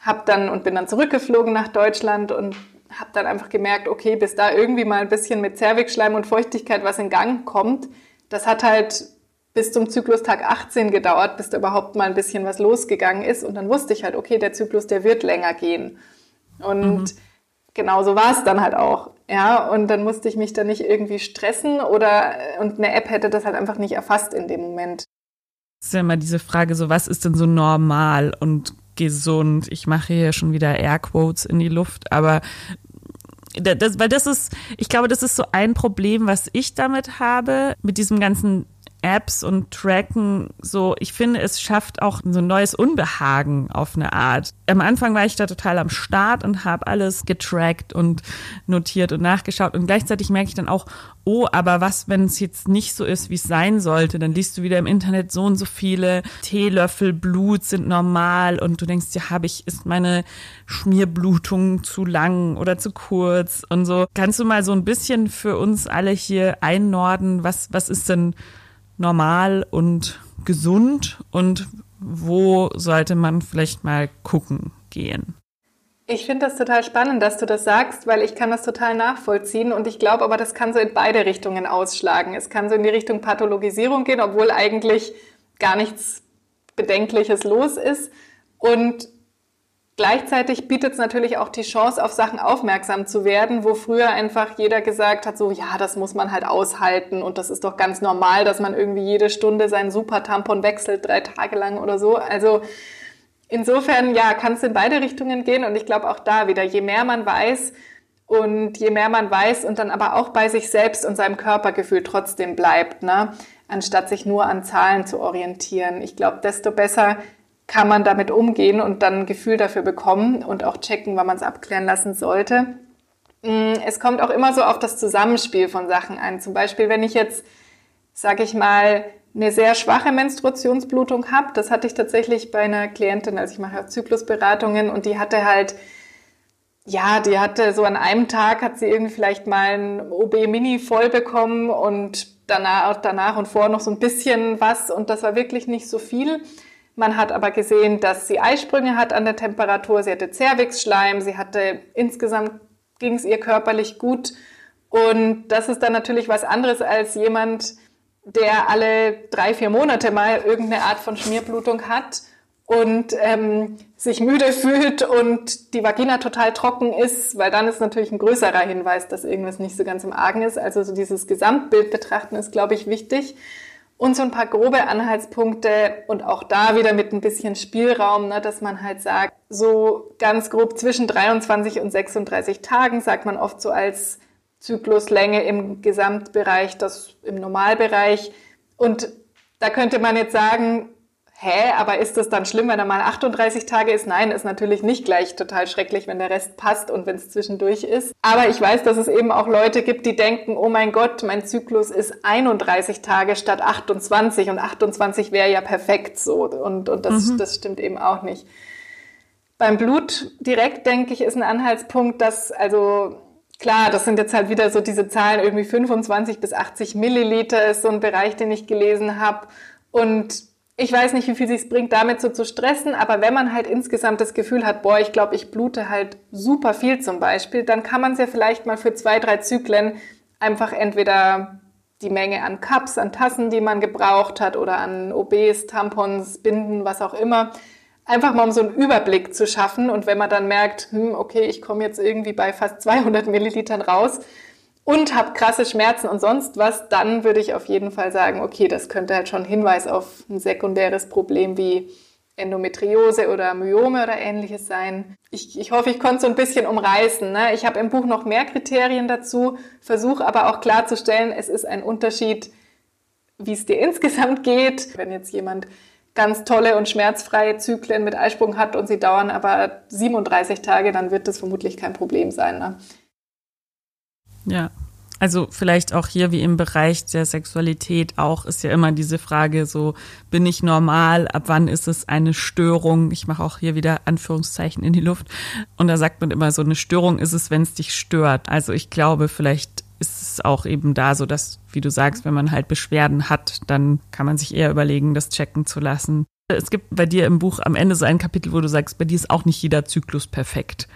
hab dann und bin dann zurückgeflogen nach Deutschland und habe dann einfach gemerkt, okay, bis da irgendwie mal ein bisschen mit Zervixschleim und Feuchtigkeit was in Gang kommt, das hat halt bis zum Zyklustag 18 gedauert, bis da überhaupt mal ein bisschen was losgegangen ist. Und dann wusste ich halt, okay, der Zyklus, der wird länger gehen. Und mhm. genau so war es dann halt auch. Ja, und dann musste ich mich da nicht irgendwie stressen oder, und eine App hätte das halt einfach nicht erfasst in dem Moment. Ist ja immer diese Frage, so was ist denn so normal und gesund? Ich mache hier schon wieder Airquotes in die Luft, aber das, weil das ist, ich glaube, das ist so ein Problem, was ich damit habe, mit diesem ganzen Apps und Tracken so, ich finde, es schafft auch so ein neues Unbehagen auf eine Art. Am Anfang war ich da total am Start und habe alles getrackt und notiert und nachgeschaut und gleichzeitig merke ich dann auch, oh, aber was, wenn es jetzt nicht so ist, wie es sein sollte, dann liest du wieder im Internet so und so viele Teelöffel Blut sind normal und du denkst, ja, habe ich, ist meine Schmierblutung zu lang oder zu kurz und so. Kannst du mal so ein bisschen für uns alle hier einnorden, was, was ist denn normal und gesund und wo sollte man vielleicht mal gucken gehen? Ich finde das total spannend, dass du das sagst, weil ich kann das total nachvollziehen und ich glaube aber, das kann so in beide Richtungen ausschlagen. Es kann so in die Richtung Pathologisierung gehen, obwohl eigentlich gar nichts Bedenkliches los ist. Und Gleichzeitig bietet es natürlich auch die Chance, auf Sachen aufmerksam zu werden, wo früher einfach jeder gesagt hat, so ja, das muss man halt aushalten und das ist doch ganz normal, dass man irgendwie jede Stunde seinen Super-Tampon wechselt, drei Tage lang oder so. Also insofern, ja, kann es in beide Richtungen gehen und ich glaube auch da wieder, je mehr man weiß und je mehr man weiß und dann aber auch bei sich selbst und seinem Körpergefühl trotzdem bleibt, ne? anstatt sich nur an Zahlen zu orientieren. Ich glaube, desto besser kann man damit umgehen und dann ein Gefühl dafür bekommen und auch checken, wann man es abklären lassen sollte. Mm, es kommt auch immer so auf das Zusammenspiel von Sachen ein. Zum Beispiel, wenn ich jetzt, sage ich mal, eine sehr schwache Menstruationsblutung habe, das hatte ich tatsächlich bei einer Klientin, also ich mache Zyklusberatungen und die hatte halt, ja, die hatte so an einem Tag hat sie irgendwie vielleicht mal ein OB-Mini voll bekommen und danach, danach und vor noch so ein bisschen was und das war wirklich nicht so viel. Man hat aber gesehen, dass sie Eisprünge hat an der Temperatur, sie hatte Zervixschleim, sie hatte insgesamt ging es ihr körperlich gut. Und das ist dann natürlich was anderes als jemand, der alle drei, vier Monate mal irgendeine Art von Schmierblutung hat und ähm, sich müde fühlt und die Vagina total trocken ist, weil dann ist natürlich ein größerer Hinweis, dass irgendwas nicht so ganz im Argen ist. Also so dieses Gesamtbild betrachten ist, glaube ich, wichtig und so ein paar grobe Anhaltspunkte und auch da wieder mit ein bisschen Spielraum, ne, dass man halt sagt, so ganz grob zwischen 23 und 36 Tagen sagt man oft so als Zykluslänge im Gesamtbereich, das im Normalbereich. Und da könnte man jetzt sagen, hä, aber ist das dann schlimm, wenn er mal 38 Tage ist? Nein, ist natürlich nicht gleich total schrecklich, wenn der Rest passt und wenn es zwischendurch ist. Aber ich weiß, dass es eben auch Leute gibt, die denken, oh mein Gott, mein Zyklus ist 31 Tage statt 28 und 28 wäre ja perfekt so. Und, und das, mhm. das stimmt eben auch nicht. Beim Blut direkt, denke ich, ist ein Anhaltspunkt, dass, also Klar, das sind jetzt halt wieder so diese Zahlen, irgendwie 25 bis 80 Milliliter ist so ein Bereich, den ich gelesen habe. Und ich weiß nicht, wie viel sich bringt, damit so zu stressen, aber wenn man halt insgesamt das Gefühl hat, boah, ich glaube, ich blute halt super viel zum Beispiel, dann kann man es ja vielleicht mal für zwei, drei Zyklen einfach entweder die Menge an Cups, an Tassen, die man gebraucht hat oder an OBs, Tampons, Binden, was auch immer, einfach mal um so einen Überblick zu schaffen. Und wenn man dann merkt, hm, okay, ich komme jetzt irgendwie bei fast 200 Millilitern raus, und habe krasse Schmerzen und sonst was, dann würde ich auf jeden Fall sagen, okay, das könnte halt schon Hinweis auf ein sekundäres Problem wie Endometriose oder Myome oder ähnliches sein. Ich, ich hoffe, ich konnte so ein bisschen umreißen. Ne? Ich habe im Buch noch mehr Kriterien dazu, versuche aber auch klarzustellen, es ist ein Unterschied, wie es dir insgesamt geht. Wenn jetzt jemand ganz tolle und schmerzfreie Zyklen mit Eisprung hat und sie dauern aber 37 Tage, dann wird das vermutlich kein Problem sein. Ne? Ja. Also vielleicht auch hier wie im Bereich der Sexualität auch ist ja immer diese Frage so, bin ich normal, ab wann ist es eine Störung? Ich mache auch hier wieder Anführungszeichen in die Luft. Und da sagt man immer so, eine Störung ist es, wenn es dich stört. Also ich glaube, vielleicht ist es auch eben da so, dass, wie du sagst, wenn man halt Beschwerden hat, dann kann man sich eher überlegen, das checken zu lassen. Es gibt bei dir im Buch am Ende so ein Kapitel, wo du sagst, bei dir ist auch nicht jeder Zyklus perfekt.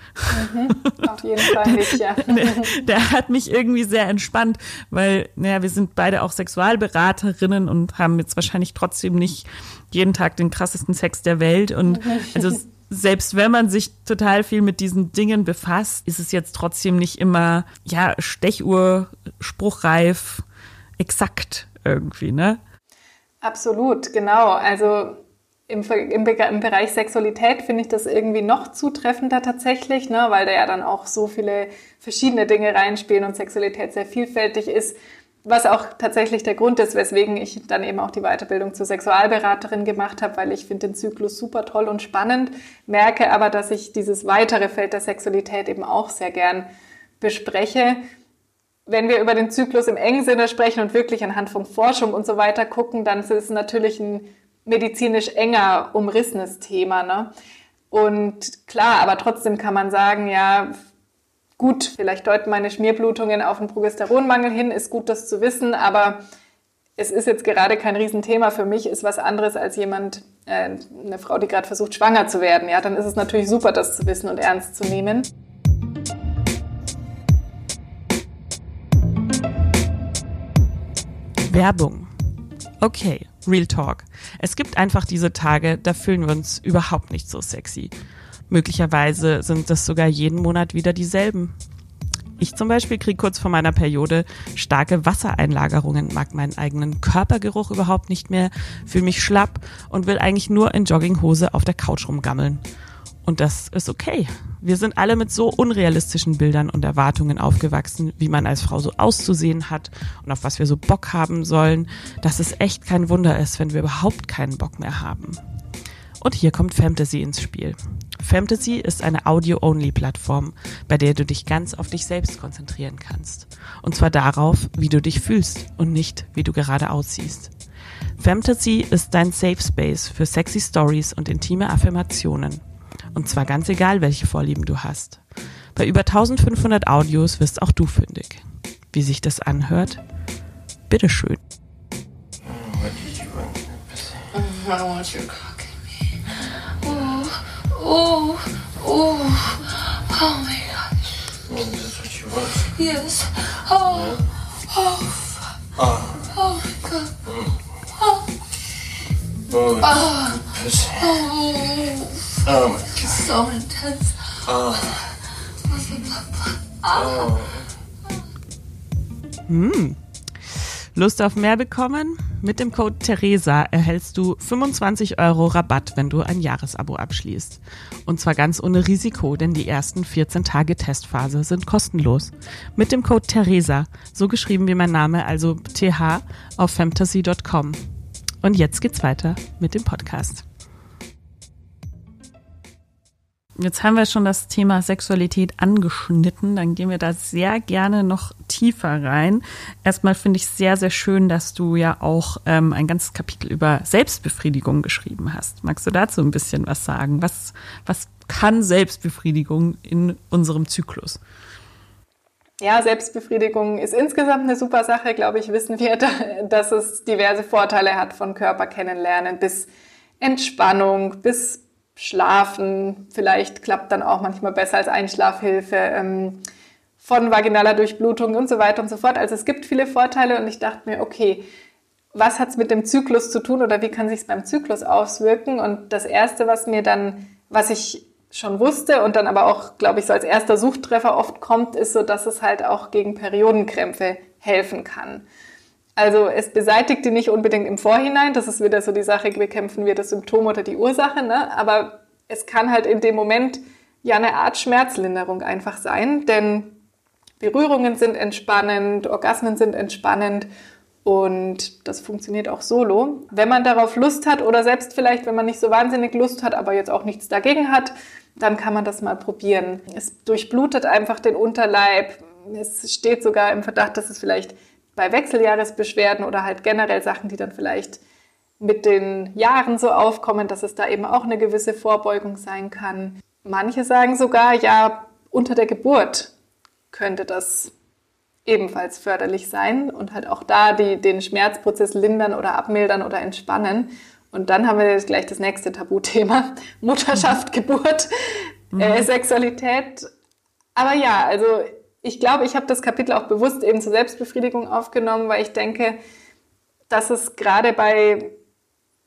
Mhm, auf jeden Fall nicht, ja. der, der, hat mich irgendwie sehr entspannt, weil, naja, wir sind beide auch Sexualberaterinnen und haben jetzt wahrscheinlich trotzdem nicht jeden Tag den krassesten Sex der Welt. Und also selbst wenn man sich total viel mit diesen Dingen befasst, ist es jetzt trotzdem nicht immer, ja, Stechuhr, spruchreif, exakt irgendwie, ne? Absolut, genau. Also im, im, im, Bereich Sexualität finde ich das irgendwie noch zutreffender tatsächlich, ne, weil da ja dann auch so viele verschiedene Dinge reinspielen und Sexualität sehr vielfältig ist, was auch tatsächlich der Grund ist, weswegen ich dann eben auch die Weiterbildung zur Sexualberaterin gemacht habe, weil ich finde den Zyklus super toll und spannend, merke aber, dass ich dieses weitere Feld der Sexualität eben auch sehr gern bespreche. Wenn wir über den Zyklus im engen Sinne sprechen und wirklich anhand von Forschung und so weiter gucken, dann ist es natürlich ein medizinisch enger umrissenes Thema. Ne? Und klar, aber trotzdem kann man sagen, ja, gut, vielleicht deuten meine Schmierblutungen auf einen Progesteronmangel hin, ist gut, das zu wissen, aber es ist jetzt gerade kein Riesenthema für mich, ist was anderes als jemand, äh, eine Frau, die gerade versucht, schwanger zu werden. Ja, dann ist es natürlich super, das zu wissen und ernst zu nehmen. Werbung. Okay, Real Talk. Es gibt einfach diese Tage, da fühlen wir uns überhaupt nicht so sexy. Möglicherweise sind es sogar jeden Monat wieder dieselben. Ich zum Beispiel kriege kurz vor meiner Periode starke Wassereinlagerungen, mag meinen eigenen Körpergeruch überhaupt nicht mehr, fühle mich schlapp und will eigentlich nur in Jogginghose auf der Couch rumgammeln. Und das ist okay. Wir sind alle mit so unrealistischen Bildern und Erwartungen aufgewachsen, wie man als Frau so auszusehen hat und auf was wir so Bock haben sollen, dass es echt kein Wunder ist, wenn wir überhaupt keinen Bock mehr haben. Und hier kommt Fantasy ins Spiel. Fantasy ist eine Audio-Only-Plattform, bei der du dich ganz auf dich selbst konzentrieren kannst. Und zwar darauf, wie du dich fühlst und nicht, wie du gerade aussiehst. Fantasy ist dein Safe Space für sexy Stories und intime Affirmationen. Und zwar ganz egal, welche Vorlieben du hast. Bei über 1500 Audios wirst auch du fündig. Wie sich das anhört? Bitteschön. What did you want? I want your cock in me. Oh, oh, oh, oh my gosh. Well, that's what you want? Yes. Oh, oh, oh, oh my god. Oh, oh, oh, oh. Oh my god. So intense. Oh. Oh. Hm. Lust auf mehr bekommen? Mit dem Code Theresa erhältst du 25 Euro Rabatt, wenn du ein Jahresabo abschließt. Und zwar ganz ohne Risiko, denn die ersten 14 Tage Testphase sind kostenlos. Mit dem Code Theresa, so geschrieben wie mein Name, also TH auf fantasy.com. Und jetzt geht's weiter mit dem Podcast. Jetzt haben wir schon das Thema Sexualität angeschnitten. Dann gehen wir da sehr gerne noch tiefer rein. Erstmal finde ich sehr, sehr schön, dass du ja auch ähm, ein ganzes Kapitel über Selbstbefriedigung geschrieben hast. Magst du dazu ein bisschen was sagen? Was, was kann Selbstbefriedigung in unserem Zyklus? Ja, Selbstbefriedigung ist insgesamt eine super Sache, glaube ich, wissen wir, dass es diverse Vorteile hat von Körper kennenlernen bis Entspannung, bis Schlafen, vielleicht klappt dann auch manchmal besser als Einschlafhilfe, ähm, von vaginaler Durchblutung und so weiter und so fort. Also es gibt viele Vorteile und ich dachte mir, okay, was hat es mit dem Zyklus zu tun oder wie kann sich beim Zyklus auswirken? Und das Erste, was mir dann, was ich schon wusste und dann aber auch, glaube ich, so als erster Suchtreffer oft kommt, ist so, dass es halt auch gegen Periodenkrämpfe helfen kann. Also es beseitigt die nicht unbedingt im Vorhinein, das ist wieder so die Sache, bekämpfen wir das Symptom oder die Ursache, ne? aber es kann halt in dem Moment ja eine Art Schmerzlinderung einfach sein, denn Berührungen sind entspannend, Orgasmen sind entspannend und das funktioniert auch solo. Wenn man darauf Lust hat oder selbst vielleicht, wenn man nicht so wahnsinnig Lust hat, aber jetzt auch nichts dagegen hat, dann kann man das mal probieren. Es durchblutet einfach den Unterleib. Es steht sogar im Verdacht, dass es vielleicht bei Wechseljahresbeschwerden oder halt generell Sachen, die dann vielleicht mit den Jahren so aufkommen, dass es da eben auch eine gewisse Vorbeugung sein kann. Manche sagen sogar, ja, unter der Geburt könnte das ebenfalls förderlich sein und halt auch da die, den Schmerzprozess lindern oder abmildern oder entspannen. Und dann haben wir jetzt gleich das nächste Tabuthema. Mutterschaft, mhm. Geburt, äh, Sexualität. Aber ja, also ich glaube, ich habe das Kapitel auch bewusst eben zur Selbstbefriedigung aufgenommen, weil ich denke, dass es gerade bei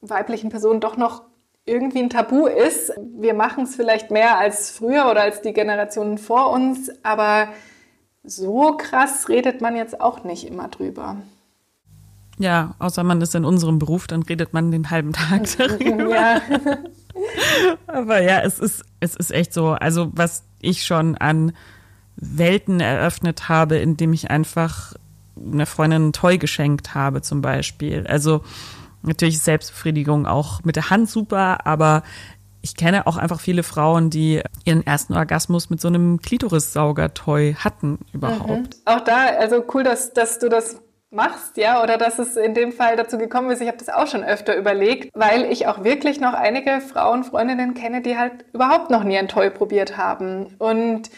weiblichen Personen doch noch irgendwie ein Tabu ist. Wir machen es vielleicht mehr als früher oder als die Generationen vor uns, aber so krass redet man jetzt auch nicht immer drüber. Ja, außer man ist in unserem Beruf, dann redet man den halben Tag darüber. Ja. Aber ja, es ist, es ist echt so. Also, was ich schon an Welten eröffnet habe, indem ich einfach einer Freundin ein Toy geschenkt habe, zum Beispiel. Also, natürlich ist Selbstbefriedigung auch mit der Hand super, aber ich kenne auch einfach viele Frauen, die ihren ersten Orgasmus mit so einem Klitorissauger-Toy hatten überhaupt. Mhm. Auch da, also cool, dass, dass du das machst, ja, oder dass es in dem Fall dazu gekommen ist. Ich habe das auch schon öfter überlegt, weil ich auch wirklich noch einige Frauen, Freundinnen kenne, die halt überhaupt noch nie ein Toy probiert haben. Und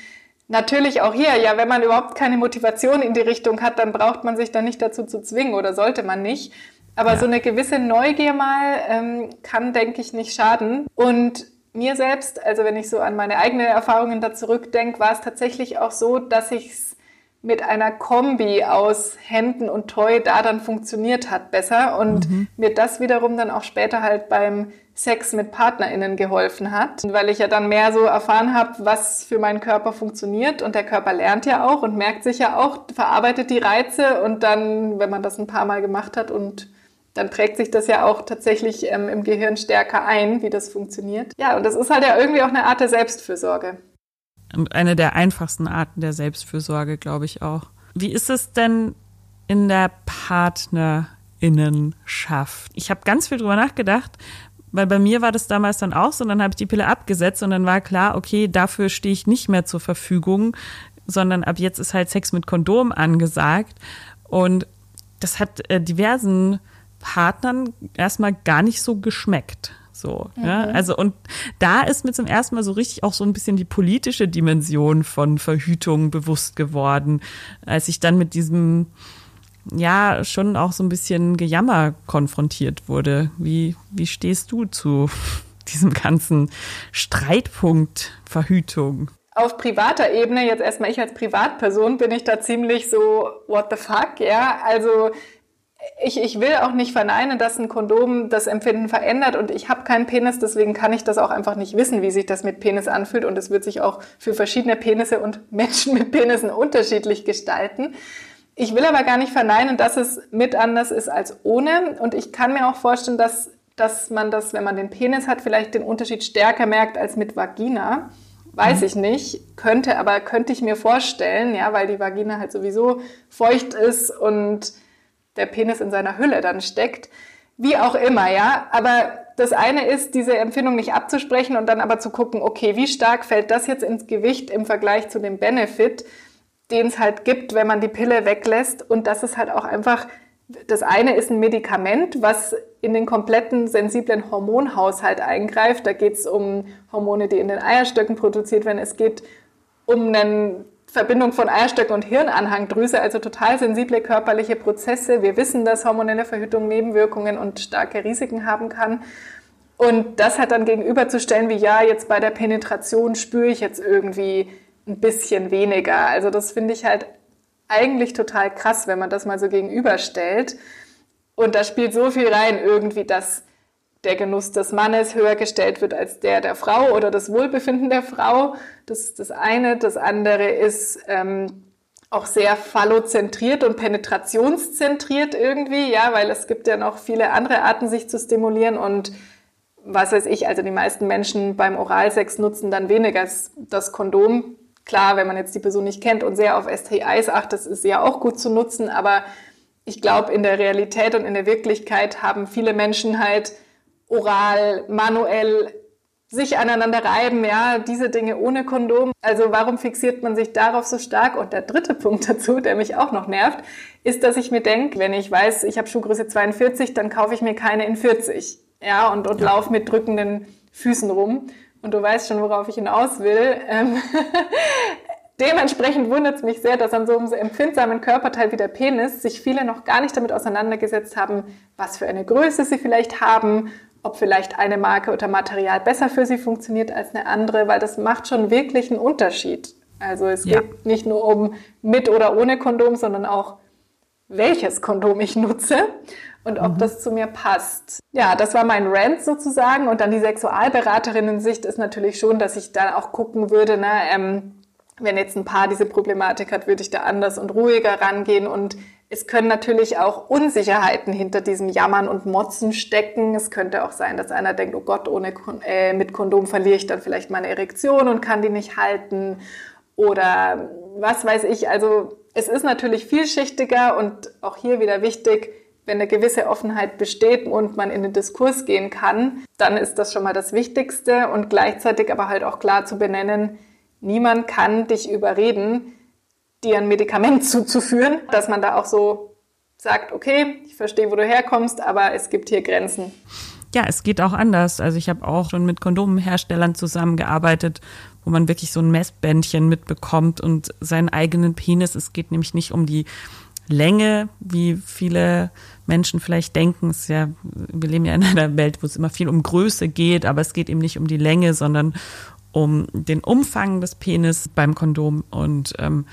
natürlich auch hier, ja, wenn man überhaupt keine Motivation in die Richtung hat, dann braucht man sich da nicht dazu zu zwingen oder sollte man nicht. Aber ja. so eine gewisse Neugier mal ähm, kann, denke ich, nicht schaden. Und mir selbst, also wenn ich so an meine eigenen Erfahrungen da zurückdenke, war es tatsächlich auch so, dass ich es mit einer Kombi aus Händen und Toy da dann funktioniert hat besser und mhm. mir das wiederum dann auch später halt beim Sex mit PartnerInnen geholfen hat, weil ich ja dann mehr so erfahren habe, was für meinen Körper funktioniert und der Körper lernt ja auch und merkt sich ja auch, verarbeitet die Reize und dann, wenn man das ein paar Mal gemacht hat und dann prägt sich das ja auch tatsächlich ähm, im Gehirn stärker ein, wie das funktioniert. Ja, und das ist halt ja irgendwie auch eine Art der Selbstfürsorge. Eine der einfachsten Arten der Selbstfürsorge, glaube ich auch. Wie ist es denn in der Partnerinnenschaft? Ich habe ganz viel drüber nachgedacht, weil bei mir war das damals dann auch so, und dann habe ich die Pille abgesetzt und dann war klar, okay, dafür stehe ich nicht mehr zur Verfügung, sondern ab jetzt ist halt Sex mit Kondom angesagt. Und das hat äh, diversen Partnern erstmal gar nicht so geschmeckt. So, mhm. ja, also und da ist mir zum ersten Mal so richtig auch so ein bisschen die politische Dimension von Verhütung bewusst geworden, als ich dann mit diesem ja schon auch so ein bisschen Gejammer konfrontiert wurde. Wie wie stehst du zu diesem ganzen Streitpunkt Verhütung? Auf privater Ebene, jetzt erstmal ich als Privatperson, bin ich da ziemlich so, what the fuck, ja. Also ich, ich will auch nicht verneinen, dass ein Kondom das Empfinden verändert und ich habe keinen Penis, deswegen kann ich das auch einfach nicht wissen, wie sich das mit Penis anfühlt und es wird sich auch für verschiedene Penisse und Menschen mit Penissen unterschiedlich gestalten. Ich will aber gar nicht verneinen, dass es mit anders ist als ohne und ich kann mir auch vorstellen, dass, dass man das, wenn man den Penis hat, vielleicht den Unterschied stärker merkt als mit Vagina. Weiß mhm. ich nicht, könnte, aber könnte ich mir vorstellen, ja, weil die Vagina halt sowieso feucht ist und der Penis in seiner Hülle dann steckt. Wie auch immer, ja. Aber das eine ist, diese Empfindung nicht abzusprechen und dann aber zu gucken, okay, wie stark fällt das jetzt ins Gewicht im Vergleich zu dem Benefit, den es halt gibt, wenn man die Pille weglässt. Und das ist halt auch einfach, das eine ist ein Medikament, was in den kompletten sensiblen Hormonhaushalt eingreift. Da geht es um Hormone, die in den Eierstöcken produziert werden. Es geht um einen Verbindung von Eierstöcken und Hirnanhangdrüse, also total sensible körperliche Prozesse. Wir wissen, dass hormonelle Verhütung Nebenwirkungen und starke Risiken haben kann. Und das hat dann gegenüberzustellen, wie ja, jetzt bei der Penetration spüre ich jetzt irgendwie ein bisschen weniger. Also das finde ich halt eigentlich total krass, wenn man das mal so gegenüberstellt. Und da spielt so viel rein, irgendwie, dass der Genuss des Mannes höher gestellt wird als der der Frau oder das Wohlbefinden der Frau. Das ist das eine. Das andere ist ähm, auch sehr phallozentriert und penetrationszentriert irgendwie, ja, weil es gibt ja noch viele andere Arten, sich zu stimulieren und was weiß ich, also die meisten Menschen beim Oralsex nutzen dann weniger das Kondom. Klar, wenn man jetzt die Person nicht kennt und sehr auf STIs achtet, ist ja auch gut zu nutzen, aber ich glaube, in der Realität und in der Wirklichkeit haben viele Menschen halt oral, manuell sich aneinander reiben, ja, diese Dinge ohne Kondom. Also warum fixiert man sich darauf so stark? Und der dritte Punkt dazu, der mich auch noch nervt, ist, dass ich mir denke, wenn ich weiß, ich habe Schuhgröße 42, dann kaufe ich mir keine in 40. Ja, und, und ja. laufe mit drückenden Füßen rum. Und du weißt schon, worauf ich hinaus will. Ähm Dementsprechend wundert es mich sehr, dass an so einem empfindsamen Körperteil wie der Penis sich viele noch gar nicht damit auseinandergesetzt haben, was für eine Größe sie vielleicht haben ob vielleicht eine Marke oder Material besser für sie funktioniert als eine andere, weil das macht schon wirklich einen Unterschied. Also es ja. geht nicht nur um mit oder ohne Kondom, sondern auch welches Kondom ich nutze und ob mhm. das zu mir passt. Ja, das war mein Rant sozusagen. Und dann die Sexualberaterinnen-Sicht ist natürlich schon, dass ich da auch gucken würde, ne, ähm, wenn jetzt ein Paar diese Problematik hat, würde ich da anders und ruhiger rangehen und es können natürlich auch Unsicherheiten hinter diesem Jammern und Motzen stecken. Es könnte auch sein, dass einer denkt, oh Gott, ohne, äh, mit Kondom verliere ich dann vielleicht meine Erektion und kann die nicht halten. Oder was weiß ich. Also es ist natürlich vielschichtiger und auch hier wieder wichtig, wenn eine gewisse Offenheit besteht und man in den Diskurs gehen kann, dann ist das schon mal das Wichtigste und gleichzeitig aber halt auch klar zu benennen, niemand kann dich überreden, dir ein Medikament zuzuführen, dass man da auch so sagt, okay, ich verstehe, wo du herkommst, aber es gibt hier Grenzen. Ja, es geht auch anders. Also ich habe auch schon mit Kondomherstellern zusammengearbeitet, wo man wirklich so ein Messbändchen mitbekommt und seinen eigenen Penis. Es geht nämlich nicht um die Länge, wie viele Menschen vielleicht denken. Es ja, wir leben ja in einer Welt, wo es immer viel um Größe geht, aber es geht eben nicht um die Länge, sondern um den Umfang des Penis beim Kondom und ähm,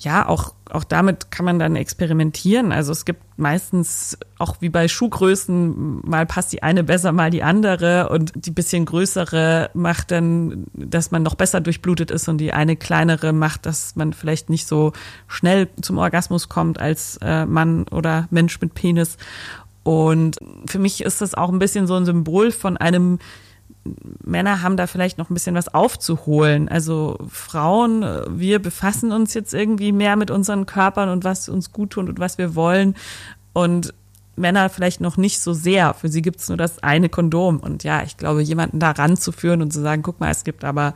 ja, auch, auch damit kann man dann experimentieren. Also es gibt meistens auch wie bei Schuhgrößen, mal passt die eine besser, mal die andere und die bisschen größere macht dann, dass man noch besser durchblutet ist und die eine kleinere macht, dass man vielleicht nicht so schnell zum Orgasmus kommt als äh, Mann oder Mensch mit Penis. Und für mich ist das auch ein bisschen so ein Symbol von einem Männer haben da vielleicht noch ein bisschen was aufzuholen. Also Frauen, wir befassen uns jetzt irgendwie mehr mit unseren Körpern und was uns gut tut und was wir wollen. Und Männer vielleicht noch nicht so sehr. Für sie gibt es nur das eine Kondom. Und ja, ich glaube, jemanden da ranzuführen und zu sagen, guck mal, es gibt aber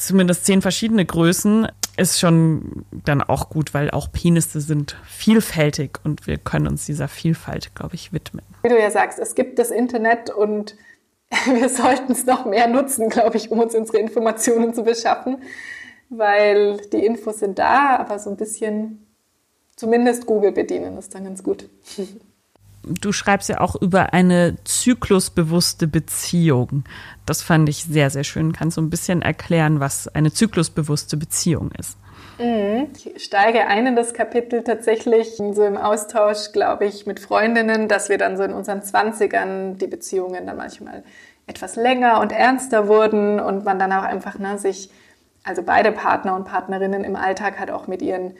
zumindest zehn verschiedene Größen, ist schon dann auch gut, weil auch Penisse sind vielfältig und wir können uns dieser Vielfalt, glaube ich, widmen. Wie du ja sagst, es gibt das Internet und wir sollten es noch mehr nutzen, glaube ich, um uns unsere Informationen zu beschaffen, weil die Infos sind da, aber so ein bisschen zumindest Google bedienen ist dann ganz gut. Du schreibst ja auch über eine zyklusbewusste Beziehung. Das fand ich sehr, sehr schön. Kannst du ein bisschen erklären, was eine zyklusbewusste Beziehung ist? Ich steige ein in das Kapitel tatsächlich so im Austausch, glaube ich, mit Freundinnen, dass wir dann so in unseren Zwanzigern die Beziehungen dann manchmal etwas länger und ernster wurden und man dann auch einfach ne, sich, also beide Partner und Partnerinnen im Alltag halt auch mit ihren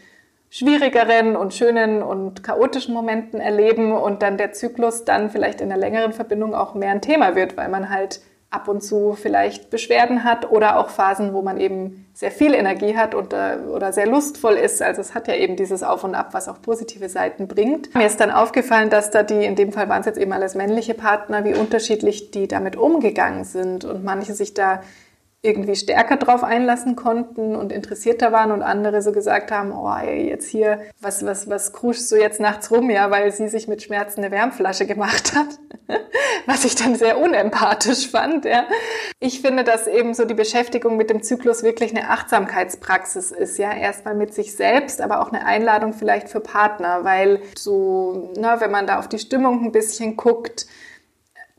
schwierigeren und schönen und chaotischen Momenten erleben und dann der Zyklus dann vielleicht in einer längeren Verbindung auch mehr ein Thema wird, weil man halt ab und zu vielleicht Beschwerden hat oder auch Phasen, wo man eben sehr viel Energie hat und, äh, oder sehr lustvoll ist. Also es hat ja eben dieses Auf und Ab, was auch positive Seiten bringt. Mir ist dann aufgefallen, dass da die, in dem Fall waren es jetzt eben alles männliche Partner, wie unterschiedlich die damit umgegangen sind und manche sich da irgendwie stärker drauf einlassen konnten und interessierter waren und andere so gesagt haben, oh, ey, jetzt hier, was, was, was kruschst du jetzt nachts rum, ja, weil sie sich mit Schmerzen eine Wärmflasche gemacht hat. was ich dann sehr unempathisch fand, ja. Ich finde, dass eben so die Beschäftigung mit dem Zyklus wirklich eine Achtsamkeitspraxis ist, ja. Erstmal mit sich selbst, aber auch eine Einladung vielleicht für Partner, weil so, na, wenn man da auf die Stimmung ein bisschen guckt,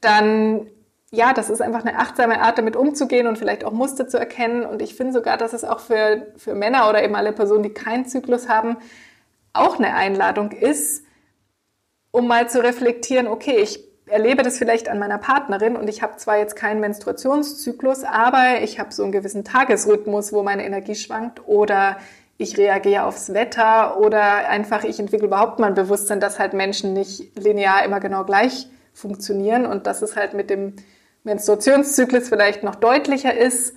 dann ja, das ist einfach eine achtsame Art, damit umzugehen und vielleicht auch Muster zu erkennen. Und ich finde sogar, dass es auch für, für Männer oder eben alle Personen, die keinen Zyklus haben, auch eine Einladung ist, um mal zu reflektieren, okay, ich erlebe das vielleicht an meiner Partnerin und ich habe zwar jetzt keinen Menstruationszyklus, aber ich habe so einen gewissen Tagesrhythmus, wo meine Energie schwankt oder ich reagiere aufs Wetter oder einfach ich entwickle überhaupt mal ein Bewusstsein, dass halt Menschen nicht linear immer genau gleich funktionieren und dass es halt mit dem Menstruationszyklus vielleicht noch deutlicher ist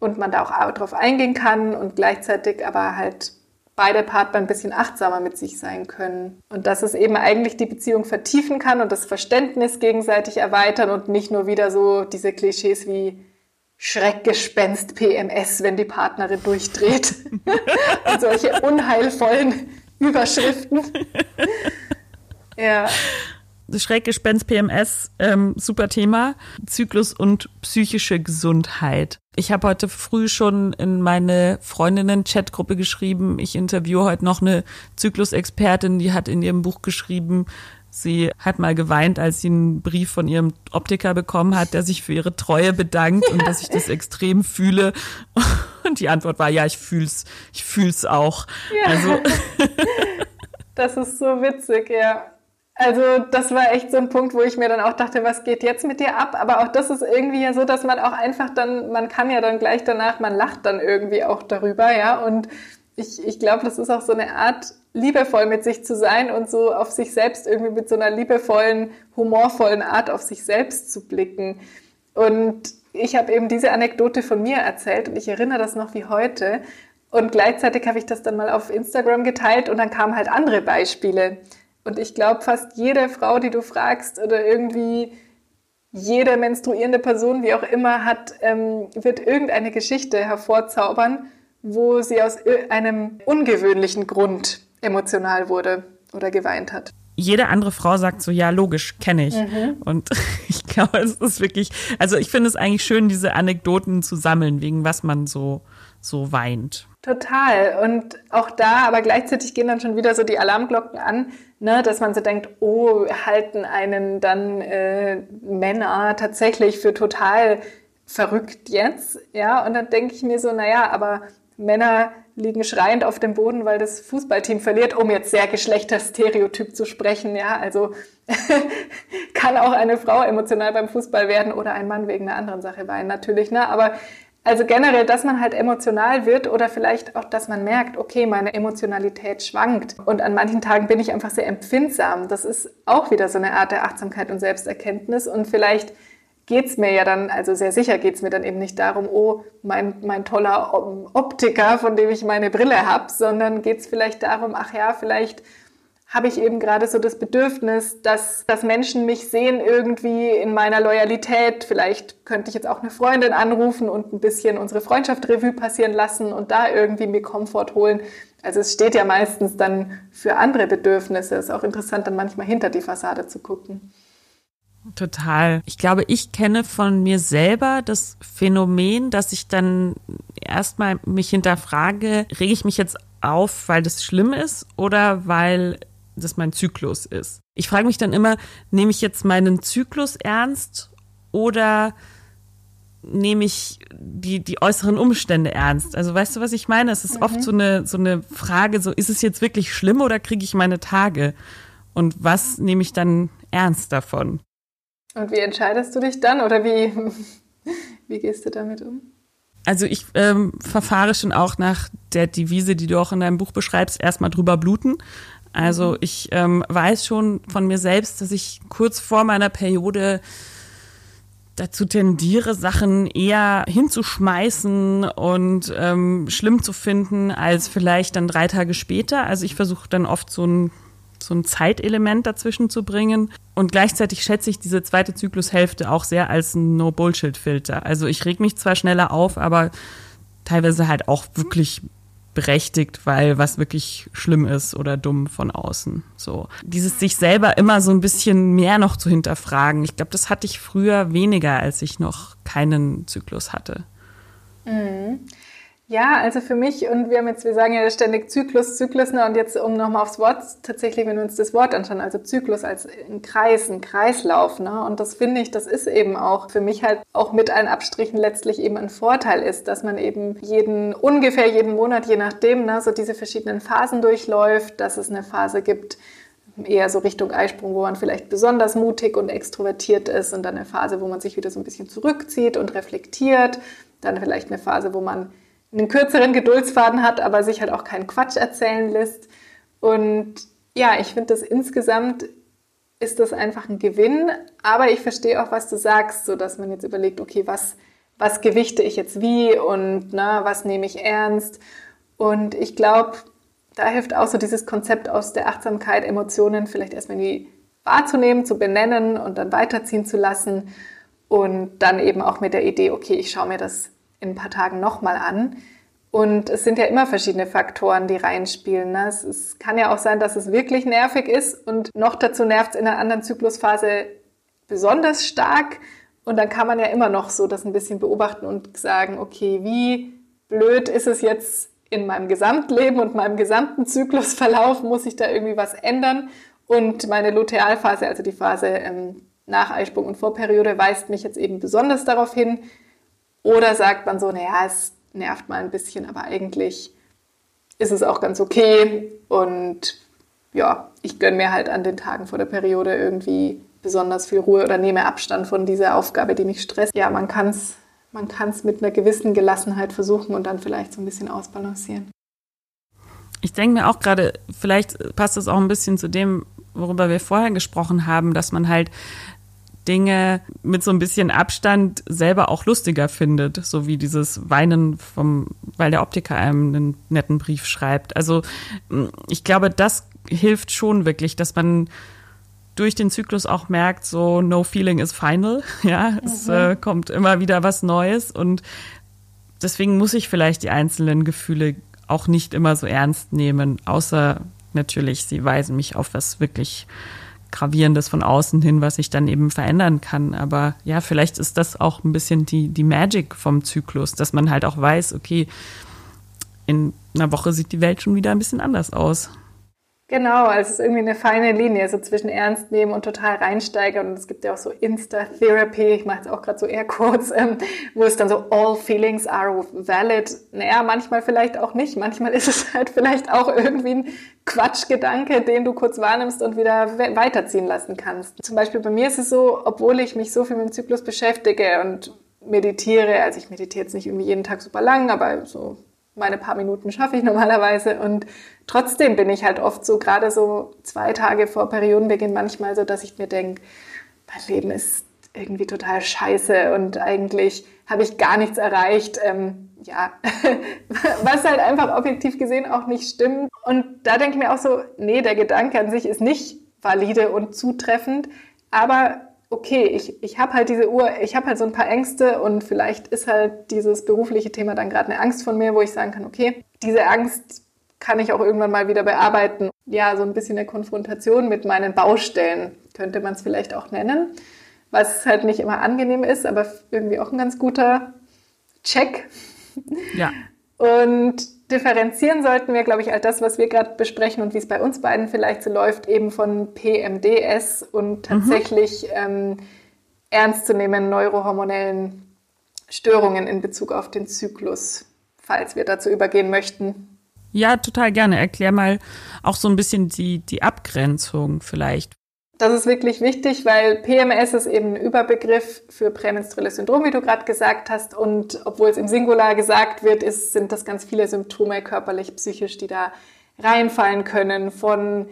und man da auch darauf eingehen kann und gleichzeitig aber halt beide Partner ein bisschen achtsamer mit sich sein können. Und dass es eben eigentlich die Beziehung vertiefen kann und das Verständnis gegenseitig erweitern und nicht nur wieder so diese Klischees wie Schreckgespenst PMS, wenn die Partnerin durchdreht. und solche unheilvollen Überschriften. Ja. Schreckgespenst PMS, ähm, super Thema. Zyklus und psychische Gesundheit. Ich habe heute früh schon in meine Freundinnen-Chatgruppe geschrieben, ich interviewe heute noch eine Zyklusexpertin, die hat in ihrem Buch geschrieben, Sie hat mal geweint, als sie einen Brief von ihrem Optiker bekommen hat, der sich für ihre Treue bedankt und dass ich das extrem fühle. Und die Antwort war, ja, ich fühl's, ich fühl's auch. Ja. Also. Das ist so witzig, ja. Also das war echt so ein Punkt, wo ich mir dann auch dachte, was geht jetzt mit dir ab? Aber auch das ist irgendwie ja so, dass man auch einfach dann, man kann ja dann gleich danach, man lacht dann irgendwie auch darüber, ja. Und ich, ich glaube, das ist auch so eine Art, liebevoll mit sich zu sein und so auf sich selbst irgendwie mit so einer liebevollen, humorvollen Art auf sich selbst zu blicken. Und ich habe eben diese Anekdote von mir erzählt und ich erinnere das noch wie heute. Und gleichzeitig habe ich das dann mal auf Instagram geteilt und dann kamen halt andere Beispiele. Und ich glaube, fast jede Frau, die du fragst oder irgendwie jede menstruierende Person, wie auch immer, hat, ähm, wird irgendeine Geschichte hervorzaubern, wo sie aus einem ungewöhnlichen Grund emotional wurde oder geweint hat. Jede andere Frau sagt so, ja, logisch, kenne ich. Mhm. Und ich glaube, es ist wirklich, also ich finde es eigentlich schön, diese Anekdoten zu sammeln, wegen was man so, so weint. Total. Und auch da, aber gleichzeitig gehen dann schon wieder so die Alarmglocken an, ne, dass man so denkt, oh, halten einen dann äh, Männer tatsächlich für total verrückt jetzt. Ja, und dann denke ich mir so, naja, aber Männer liegen schreiend auf dem Boden, weil das Fußballteam verliert, um jetzt sehr geschlechterstereotyp zu sprechen. Ja, also kann auch eine Frau emotional beim Fußball werden oder ein Mann wegen einer anderen Sache weinen, natürlich. Ne? Aber also generell, dass man halt emotional wird oder vielleicht auch, dass man merkt, okay, meine Emotionalität schwankt und an manchen Tagen bin ich einfach sehr empfindsam. Das ist auch wieder so eine Art der Achtsamkeit und Selbsterkenntnis und vielleicht geht's mir ja dann, also sehr sicher geht's mir dann eben nicht darum, oh, mein, mein toller Optiker, von dem ich meine Brille habe, sondern geht's vielleicht darum, ach ja, vielleicht habe ich eben gerade so das Bedürfnis, dass, dass Menschen mich sehen irgendwie in meiner Loyalität. Vielleicht könnte ich jetzt auch eine Freundin anrufen und ein bisschen unsere Freundschaft Revue passieren lassen und da irgendwie mir Komfort holen. Also es steht ja meistens dann für andere Bedürfnisse. Es ist auch interessant, dann manchmal hinter die Fassade zu gucken. Total. Ich glaube, ich kenne von mir selber das Phänomen, dass ich dann erstmal mich hinterfrage, rege ich mich jetzt auf, weil das schlimm ist oder weil das mein Zyklus ist. Ich frage mich dann immer, nehme ich jetzt meinen Zyklus ernst oder nehme ich die, die äußeren Umstände ernst? Also weißt du, was ich meine? Es ist mhm. oft so eine, so eine Frage, so ist es jetzt wirklich schlimm oder kriege ich meine Tage? Und was nehme ich dann ernst davon? Und wie entscheidest du dich dann oder wie, wie gehst du damit um? Also ich ähm, verfahre schon auch nach der Devise, die du auch in deinem Buch beschreibst, erstmal drüber bluten. Also mhm. ich ähm, weiß schon von mir selbst, dass ich kurz vor meiner Periode dazu tendiere, Sachen eher hinzuschmeißen und ähm, schlimm zu finden, als vielleicht dann drei Tage später. Also ich versuche dann oft so ein, so ein Zeitelement dazwischen zu bringen. Und gleichzeitig schätze ich diese zweite Zyklushälfte auch sehr als ein No-Bullshit-Filter. Also ich reg mich zwar schneller auf, aber teilweise halt auch wirklich berechtigt, weil was wirklich schlimm ist oder dumm von außen. So dieses sich selber immer so ein bisschen mehr noch zu hinterfragen. Ich glaube, das hatte ich früher weniger, als ich noch keinen Zyklus hatte. Mhm. Ja, also für mich, und wir haben jetzt, wir sagen ja ständig Zyklus, Zyklus, ne, und jetzt, um nochmal aufs Wort, tatsächlich, wenn wir uns das Wort anschauen, also Zyklus als ein Kreis, ein Kreislauf, ne, und das finde ich, das ist eben auch für mich halt auch mit allen Abstrichen letztlich eben ein Vorteil ist, dass man eben jeden, ungefähr jeden Monat, je nachdem, ne, so diese verschiedenen Phasen durchläuft, dass es eine Phase gibt, eher so Richtung Eisprung, wo man vielleicht besonders mutig und extrovertiert ist und dann eine Phase, wo man sich wieder so ein bisschen zurückzieht und reflektiert, dann vielleicht eine Phase, wo man einen kürzeren Geduldsfaden hat, aber sich halt auch keinen Quatsch erzählen lässt. Und ja, ich finde das insgesamt ist das einfach ein Gewinn, aber ich verstehe auch, was du sagst, so dass man jetzt überlegt, okay, was, was gewichte ich jetzt wie und na, was nehme ich ernst? Und ich glaube, da hilft auch so dieses Konzept aus der Achtsamkeit, Emotionen vielleicht erstmal die wahrzunehmen, zu benennen und dann weiterziehen zu lassen und dann eben auch mit der Idee, okay, ich schaue mir das in ein paar Tagen nochmal an. Und es sind ja immer verschiedene Faktoren, die reinspielen. Ne? Es, es, kann ja auch sein, dass es wirklich nervig ist und noch dazu nervt es in einer anderen Zyklusphase besonders stark. Und dann kann man ja immer noch so das ein bisschen beobachten und sagen, okay, wie blöd ist es jetzt in meinem Gesamtleben und meinem gesamten Zyklusverlauf? Muss ich da irgendwie was ändern? Und meine Lutealphase, also die Phase ähm, nach Eisprung und Vorperiode, weist mich jetzt eben besonders darauf hin. Oder sagt man so, naja, es nervt mal ein bisschen, aber eigentlich ist es auch ganz okay. Und ja, ich gönne mir halt an den Tagen vor der Periode irgendwie besonders viel Ruhe oder nehme Abstand von dieser Aufgabe, die mich stresst. Ja, man kann es man kann's mit einer gewissen Gelassenheit versuchen und dann vielleicht so ein bisschen ausbalancieren. Ich denke mir auch gerade, vielleicht passt es auch ein bisschen zu dem, worüber wir vorher gesprochen haben, dass man halt Dinge mit so ein bisschen Abstand selber auch lustiger findet, so wie dieses Weinen vom, weil der Optiker einem einen netten Brief schreibt. Also ich glaube, das hilft schon wirklich, dass man durch den Zyklus auch merkt, so no feeling is final. Ja, mhm. es äh, kommt immer wieder was Neues und deswegen muss ich vielleicht die einzelnen Gefühle auch nicht immer so ernst nehmen, außer natürlich, sie weisen mich auf was wirklich Gravierendes von außen hin, was ich dann eben verändern kann. Aber ja, vielleicht ist das auch ein bisschen die, die Magic vom Zyklus, dass man halt auch weiß, okay, in einer Woche sieht die Welt schon wieder ein bisschen anders aus. Genau, also es ist irgendwie eine feine Linie, so zwischen ernst nehmen und total reinsteigern. Und es gibt ja auch so Insta-Therapy, ich mache jetzt auch gerade so eher kurz, ähm, wo es dann so all feelings are valid. Naja, manchmal vielleicht auch nicht. Manchmal ist es halt vielleicht auch irgendwie ein Quatschgedanke, den du kurz wahrnimmst und wieder weiterziehen lassen kannst. Zum Beispiel bei mir ist es so, obwohl ich mich so viel mit dem Zyklus beschäftige und meditiere, also ich meditiere jetzt nicht irgendwie jeden Tag super lang, aber so meine paar Minuten schaffe ich normalerweise und trotzdem bin ich halt oft so, gerade so zwei Tage vor Periodenbeginn manchmal so, dass ich mir denke, mein Leben ist irgendwie total scheiße und eigentlich habe ich gar nichts erreicht. Ähm, ja, was halt einfach objektiv gesehen auch nicht stimmt. Und da denke ich mir auch so, nee, der Gedanke an sich ist nicht valide und zutreffend, aber okay, ich, ich habe halt diese Uhr, ich habe halt so ein paar Ängste und vielleicht ist halt dieses berufliche Thema dann gerade eine Angst von mir, wo ich sagen kann, okay, diese Angst kann ich auch irgendwann mal wieder bearbeiten. Ja, so ein bisschen eine Konfrontation mit meinen Baustellen könnte man es vielleicht auch nennen, was halt nicht immer angenehm ist, aber irgendwie auch ein ganz guter Check. Ja. Und differenzieren sollten wir, glaube ich, all das, was wir gerade besprechen und wie es bei uns beiden vielleicht so läuft, eben von PMDS und mhm. tatsächlich mhm. ähm, ernstzunehmenden neurohormonellen Störungen in Bezug auf den Zyklus, falls wir dazu übergehen möchten. Ja, total gerne. Erklär mal auch so ein bisschen die, die Abgrenzung vielleicht. Das ist wirklich wichtig, weil PMS ist eben ein Überbegriff für prämenstruelles Syndrom, wie du gerade gesagt hast. Und obwohl es im Singular gesagt wird, ist, sind das ganz viele Symptome körperlich, psychisch, die da reinfallen können. Von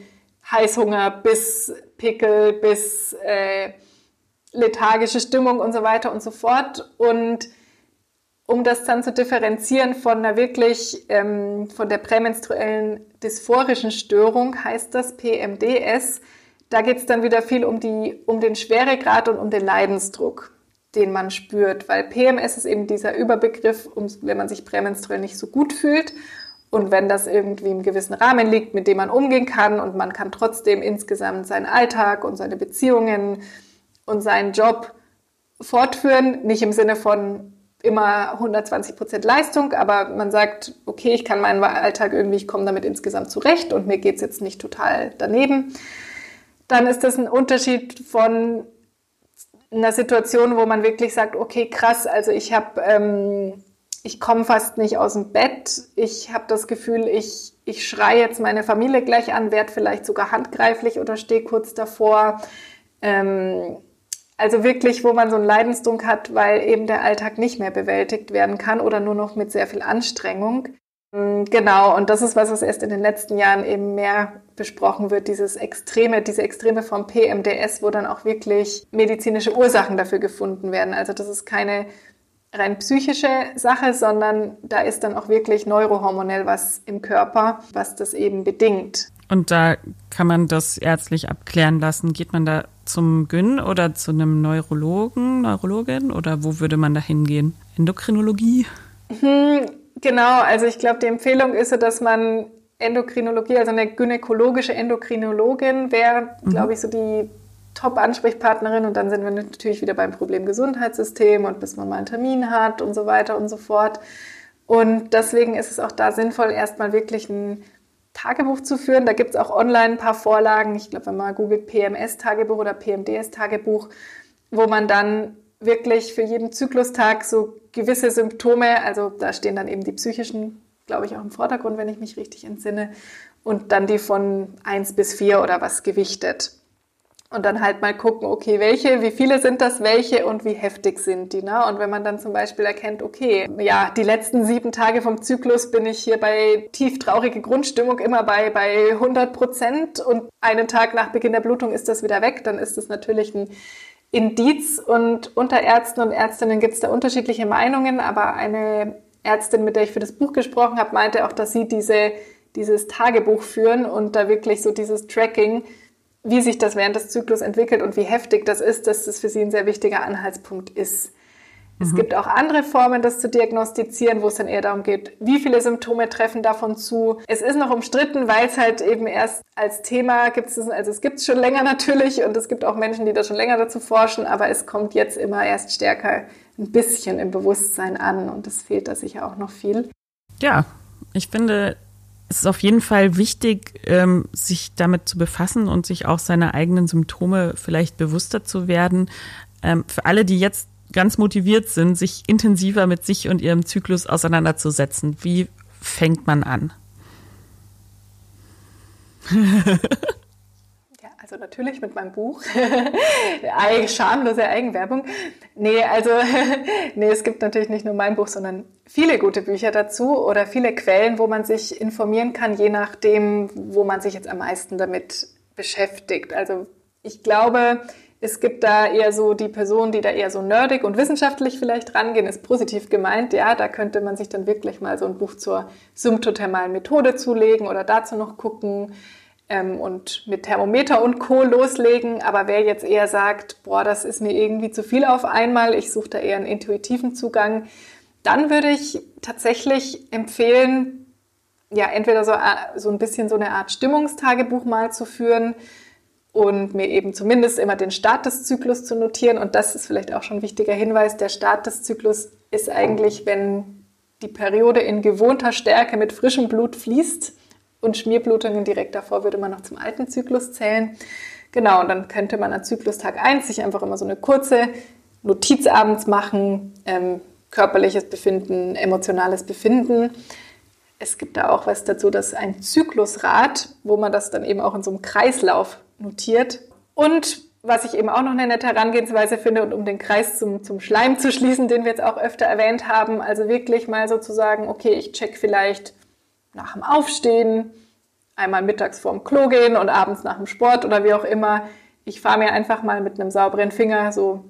Heißhunger bis Pickel bis äh, lethargische Stimmung und so weiter und so fort. Und um das dann zu differenzieren von einer wirklich, ähm, von der prämenstruellen dysphorischen Störung, heißt das PMDS da geht es dann wieder viel um, die, um den Schweregrad und um den Leidensdruck, den man spürt, weil PMS ist eben dieser Überbegriff, um, wenn man sich prämenstruell nicht so gut fühlt. Und wenn das irgendwie im gewissen Rahmen liegt, mit dem man umgehen kann und man kann trotzdem insgesamt seinen Alltag und seine Beziehungen und seinen Job fortführen, nicht im Sinne von immer 120 Prozent Leistung, aber man sagt, okay, ich kann meinen Alltag irgendwie, ich komme damit insgesamt zurecht und mir geht es jetzt nicht total daneben dann ist das ein Unterschied von einer Situation, wo man wirklich sagt, okay, krass, also ich habe, ähm, ich komme fast nicht aus dem Bett, ich habe das Gefühl, ich, ich schreie jetzt meine Familie gleich an, werde vielleicht sogar handgreiflich oder stehe kurz davor. Ähm, also wirklich, wo man so einen Leidensdruck hat, weil eben der Alltag nicht mehr bewältigt werden kann oder nur noch mit sehr viel Anstrengung. Mm, genau, und das ist was, was erst in den letzten Jahren eben mehr besprochen wird, dieses extreme, diese extreme Form PMDS, wo dann auch wirklich medizinische Ursachen dafür gefunden werden. Also das ist keine rein psychische Sache, sondern da ist dann auch wirklich neurohormonell was im Körper, was das eben bedingt. Und da kann man das ärztlich abklären lassen. Geht man da zum Gyn oder zu einem Neurologen, Neurologin oder wo würde man da hingehen? Endokrinologie? Hm Genau, also ich glaube, die Empfehlung ist so, dass man Endokrinologie, also eine gynäkologische Endokrinologin wäre, mhm. glaube ich, so die Top-Ansprechpartnerin und dann sind wir natürlich wieder beim Problem Gesundheitssystem und bis man mal einen Termin hat und so weiter und so fort. Und deswegen ist es auch da sinnvoll, erstmal wirklich ein Tagebuch zu führen. Da gibt es auch online ein paar Vorlagen. Ich glaube, wenn man googelt PMS-Tagebuch oder PMDS-Tagebuch, wo man dann wirklich für jeden Zyklustag so gewisse Symptome, also da stehen dann eben die psychischen, glaube ich, auch im Vordergrund, wenn ich mich richtig entsinne, und dann die von 1 bis 4 oder was gewichtet. Und dann halt mal gucken, okay, welche, wie viele sind das, welche und wie heftig sind die. Ne? Und wenn man dann zum Beispiel erkennt, okay, ja, die letzten sieben Tage vom Zyklus bin ich hier bei tief traurige Grundstimmung immer bei, bei 100 Prozent und einen Tag nach Beginn der Blutung ist das wieder weg, dann ist das natürlich ein Indiz. Und unter Ärzten und Ärztinnen gibt es da unterschiedliche Meinungen, aber eine Ärztin, mit der ich für das Buch gesprochen habe, meinte auch, dass sie diese, dieses Tagebuch führen und da wirklich so dieses Tracking wie sich das während des Zyklus entwickelt und wie heftig das ist, dass das für sie ein sehr wichtiger Anhaltspunkt ist. Es mhm. gibt auch andere Formen, das zu diagnostizieren, wo es dann eher darum geht, wie viele Symptome treffen davon zu. Es ist noch umstritten, weil es halt eben erst als Thema gibt es, also es gibt es schon länger natürlich und es gibt auch Menschen, die da schon länger dazu forschen, aber es kommt jetzt immer erst stärker ein bisschen im Bewusstsein an und es fehlt da sicher auch noch viel. Ja, ich finde, es ist auf jeden Fall wichtig, ähm, sich damit zu befassen und sich auch seiner eigenen Symptome vielleicht bewusster zu werden. Ähm, für alle, die jetzt ganz motiviert sind, sich intensiver mit sich und ihrem Zyklus auseinanderzusetzen. Wie fängt man an? Also natürlich mit meinem Buch. Schamlose Eigenwerbung. Nee, also nee, es gibt natürlich nicht nur mein Buch, sondern viele gute Bücher dazu oder viele Quellen, wo man sich informieren kann, je nachdem, wo man sich jetzt am meisten damit beschäftigt. Also ich glaube, es gibt da eher so die Personen, die da eher so nerdig und wissenschaftlich vielleicht rangehen, ist positiv gemeint. Ja, da könnte man sich dann wirklich mal so ein Buch zur symptothermalen Methode zulegen oder dazu noch gucken ähm, und mit Thermometer und Co. loslegen. Aber wer jetzt eher sagt, boah, das ist mir irgendwie zu viel auf einmal, ich suche da eher einen intuitiven Zugang, dann würde ich tatsächlich empfehlen, ja, entweder so, äh, so ein bisschen so eine Art Stimmungstagebuch mal zu führen und mir eben zumindest immer den Start des Zyklus zu notieren. Und das ist vielleicht auch schon ein wichtiger Hinweis. Der Start des Zyklus ist eigentlich, wenn die Periode in gewohnter Stärke mit frischem Blut fließt und Schmierblutungen direkt davor würde man noch zum alten Zyklus zählen. Genau, und dann könnte man an Zyklustag 1 sich einfach immer so eine kurze Notiz abends machen, ähm, körperliches Befinden, emotionales Befinden. Es gibt da auch was dazu, dass ein Zyklusrad, wo man das dann eben auch in so einem Kreislauf notiert. Und was ich eben auch noch eine nette Herangehensweise finde und um den Kreis zum, zum Schleim zu schließen, den wir jetzt auch öfter erwähnt haben, also wirklich mal sozusagen, okay, ich check vielleicht nach dem Aufstehen, einmal mittags vorm Klo gehen und abends nach dem Sport oder wie auch immer. Ich fahre mir einfach mal mit einem sauberen Finger so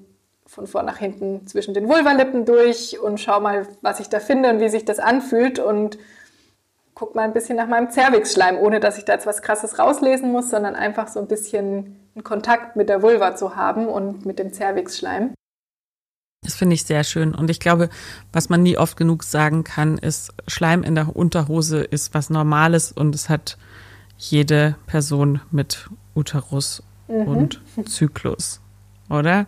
von vor nach hinten zwischen den Vulvalippen durch und schau mal, was ich da finde und wie sich das anfühlt und guck mal ein bisschen nach meinem Zervixschleim, ohne dass ich da jetzt was Krasses rauslesen muss, sondern einfach so ein bisschen einen Kontakt mit der Vulva zu haben und mit dem Zervixschleim. Das finde ich sehr schön. Und ich glaube, was man nie oft genug sagen kann, ist, Schleim in der Unterhose ist was Normales und es hat jede Person mit Uterus mhm. und Zyklus, oder?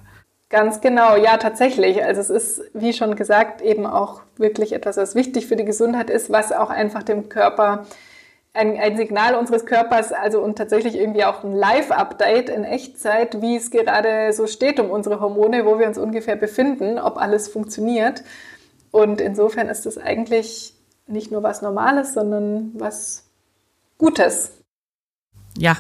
Ganz genau, ja, tatsächlich. Also es ist, wie schon gesagt, eben auch wirklich etwas, was wichtig für die Gesundheit ist, was auch einfach dem Körper ein, ein Signal unseres Körpers, also und tatsächlich irgendwie auch ein Live-Update in Echtzeit, wie es gerade so steht um unsere Hormone, wo wir uns ungefähr befinden, ob alles funktioniert. Und insofern ist es eigentlich nicht nur was Normales, sondern was Gutes. Ja.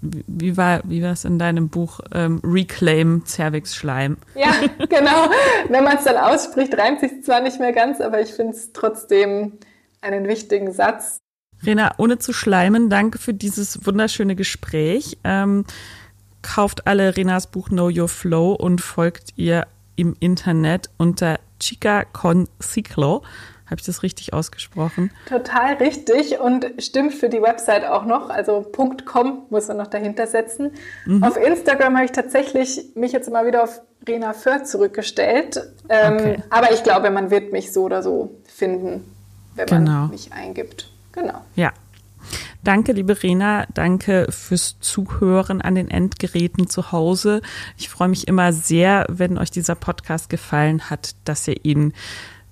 Wie war, wie war es in deinem Buch ähm, Reclaim Cervix-Schleim? Ja, genau. Wenn man es dann ausspricht, reimt sich zwar nicht mehr ganz, aber ich finde es trotzdem einen wichtigen Satz. Rena, ohne zu schleimen, danke für dieses wunderschöne Gespräch. Ähm, kauft alle Renas Buch Know Your Flow und folgt ihr im Internet unter Chica Con Ciclo. Habe ich das richtig ausgesprochen? Total richtig und stimmt für die Website auch noch. Also .com muss man noch dahinter setzen. Mhm. Auf Instagram habe ich tatsächlich mich jetzt mal wieder auf Rena Föhr zurückgestellt. Ähm, okay. Aber ich glaube, man wird mich so oder so finden, wenn genau. man mich eingibt. Genau. Ja. Danke, liebe Rena. Danke fürs Zuhören an den Endgeräten zu Hause. Ich freue mich immer sehr, wenn euch dieser Podcast gefallen hat, dass ihr ihn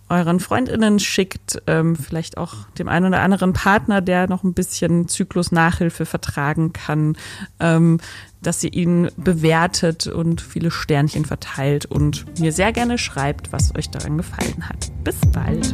euren Freundinnen schickt, ähm, vielleicht auch dem einen oder anderen Partner, der noch ein bisschen Zyklus-Nachhilfe vertragen kann, ähm, dass ihr ihn bewertet und viele Sternchen verteilt und mir sehr gerne schreibt, was euch daran gefallen hat. Bis bald.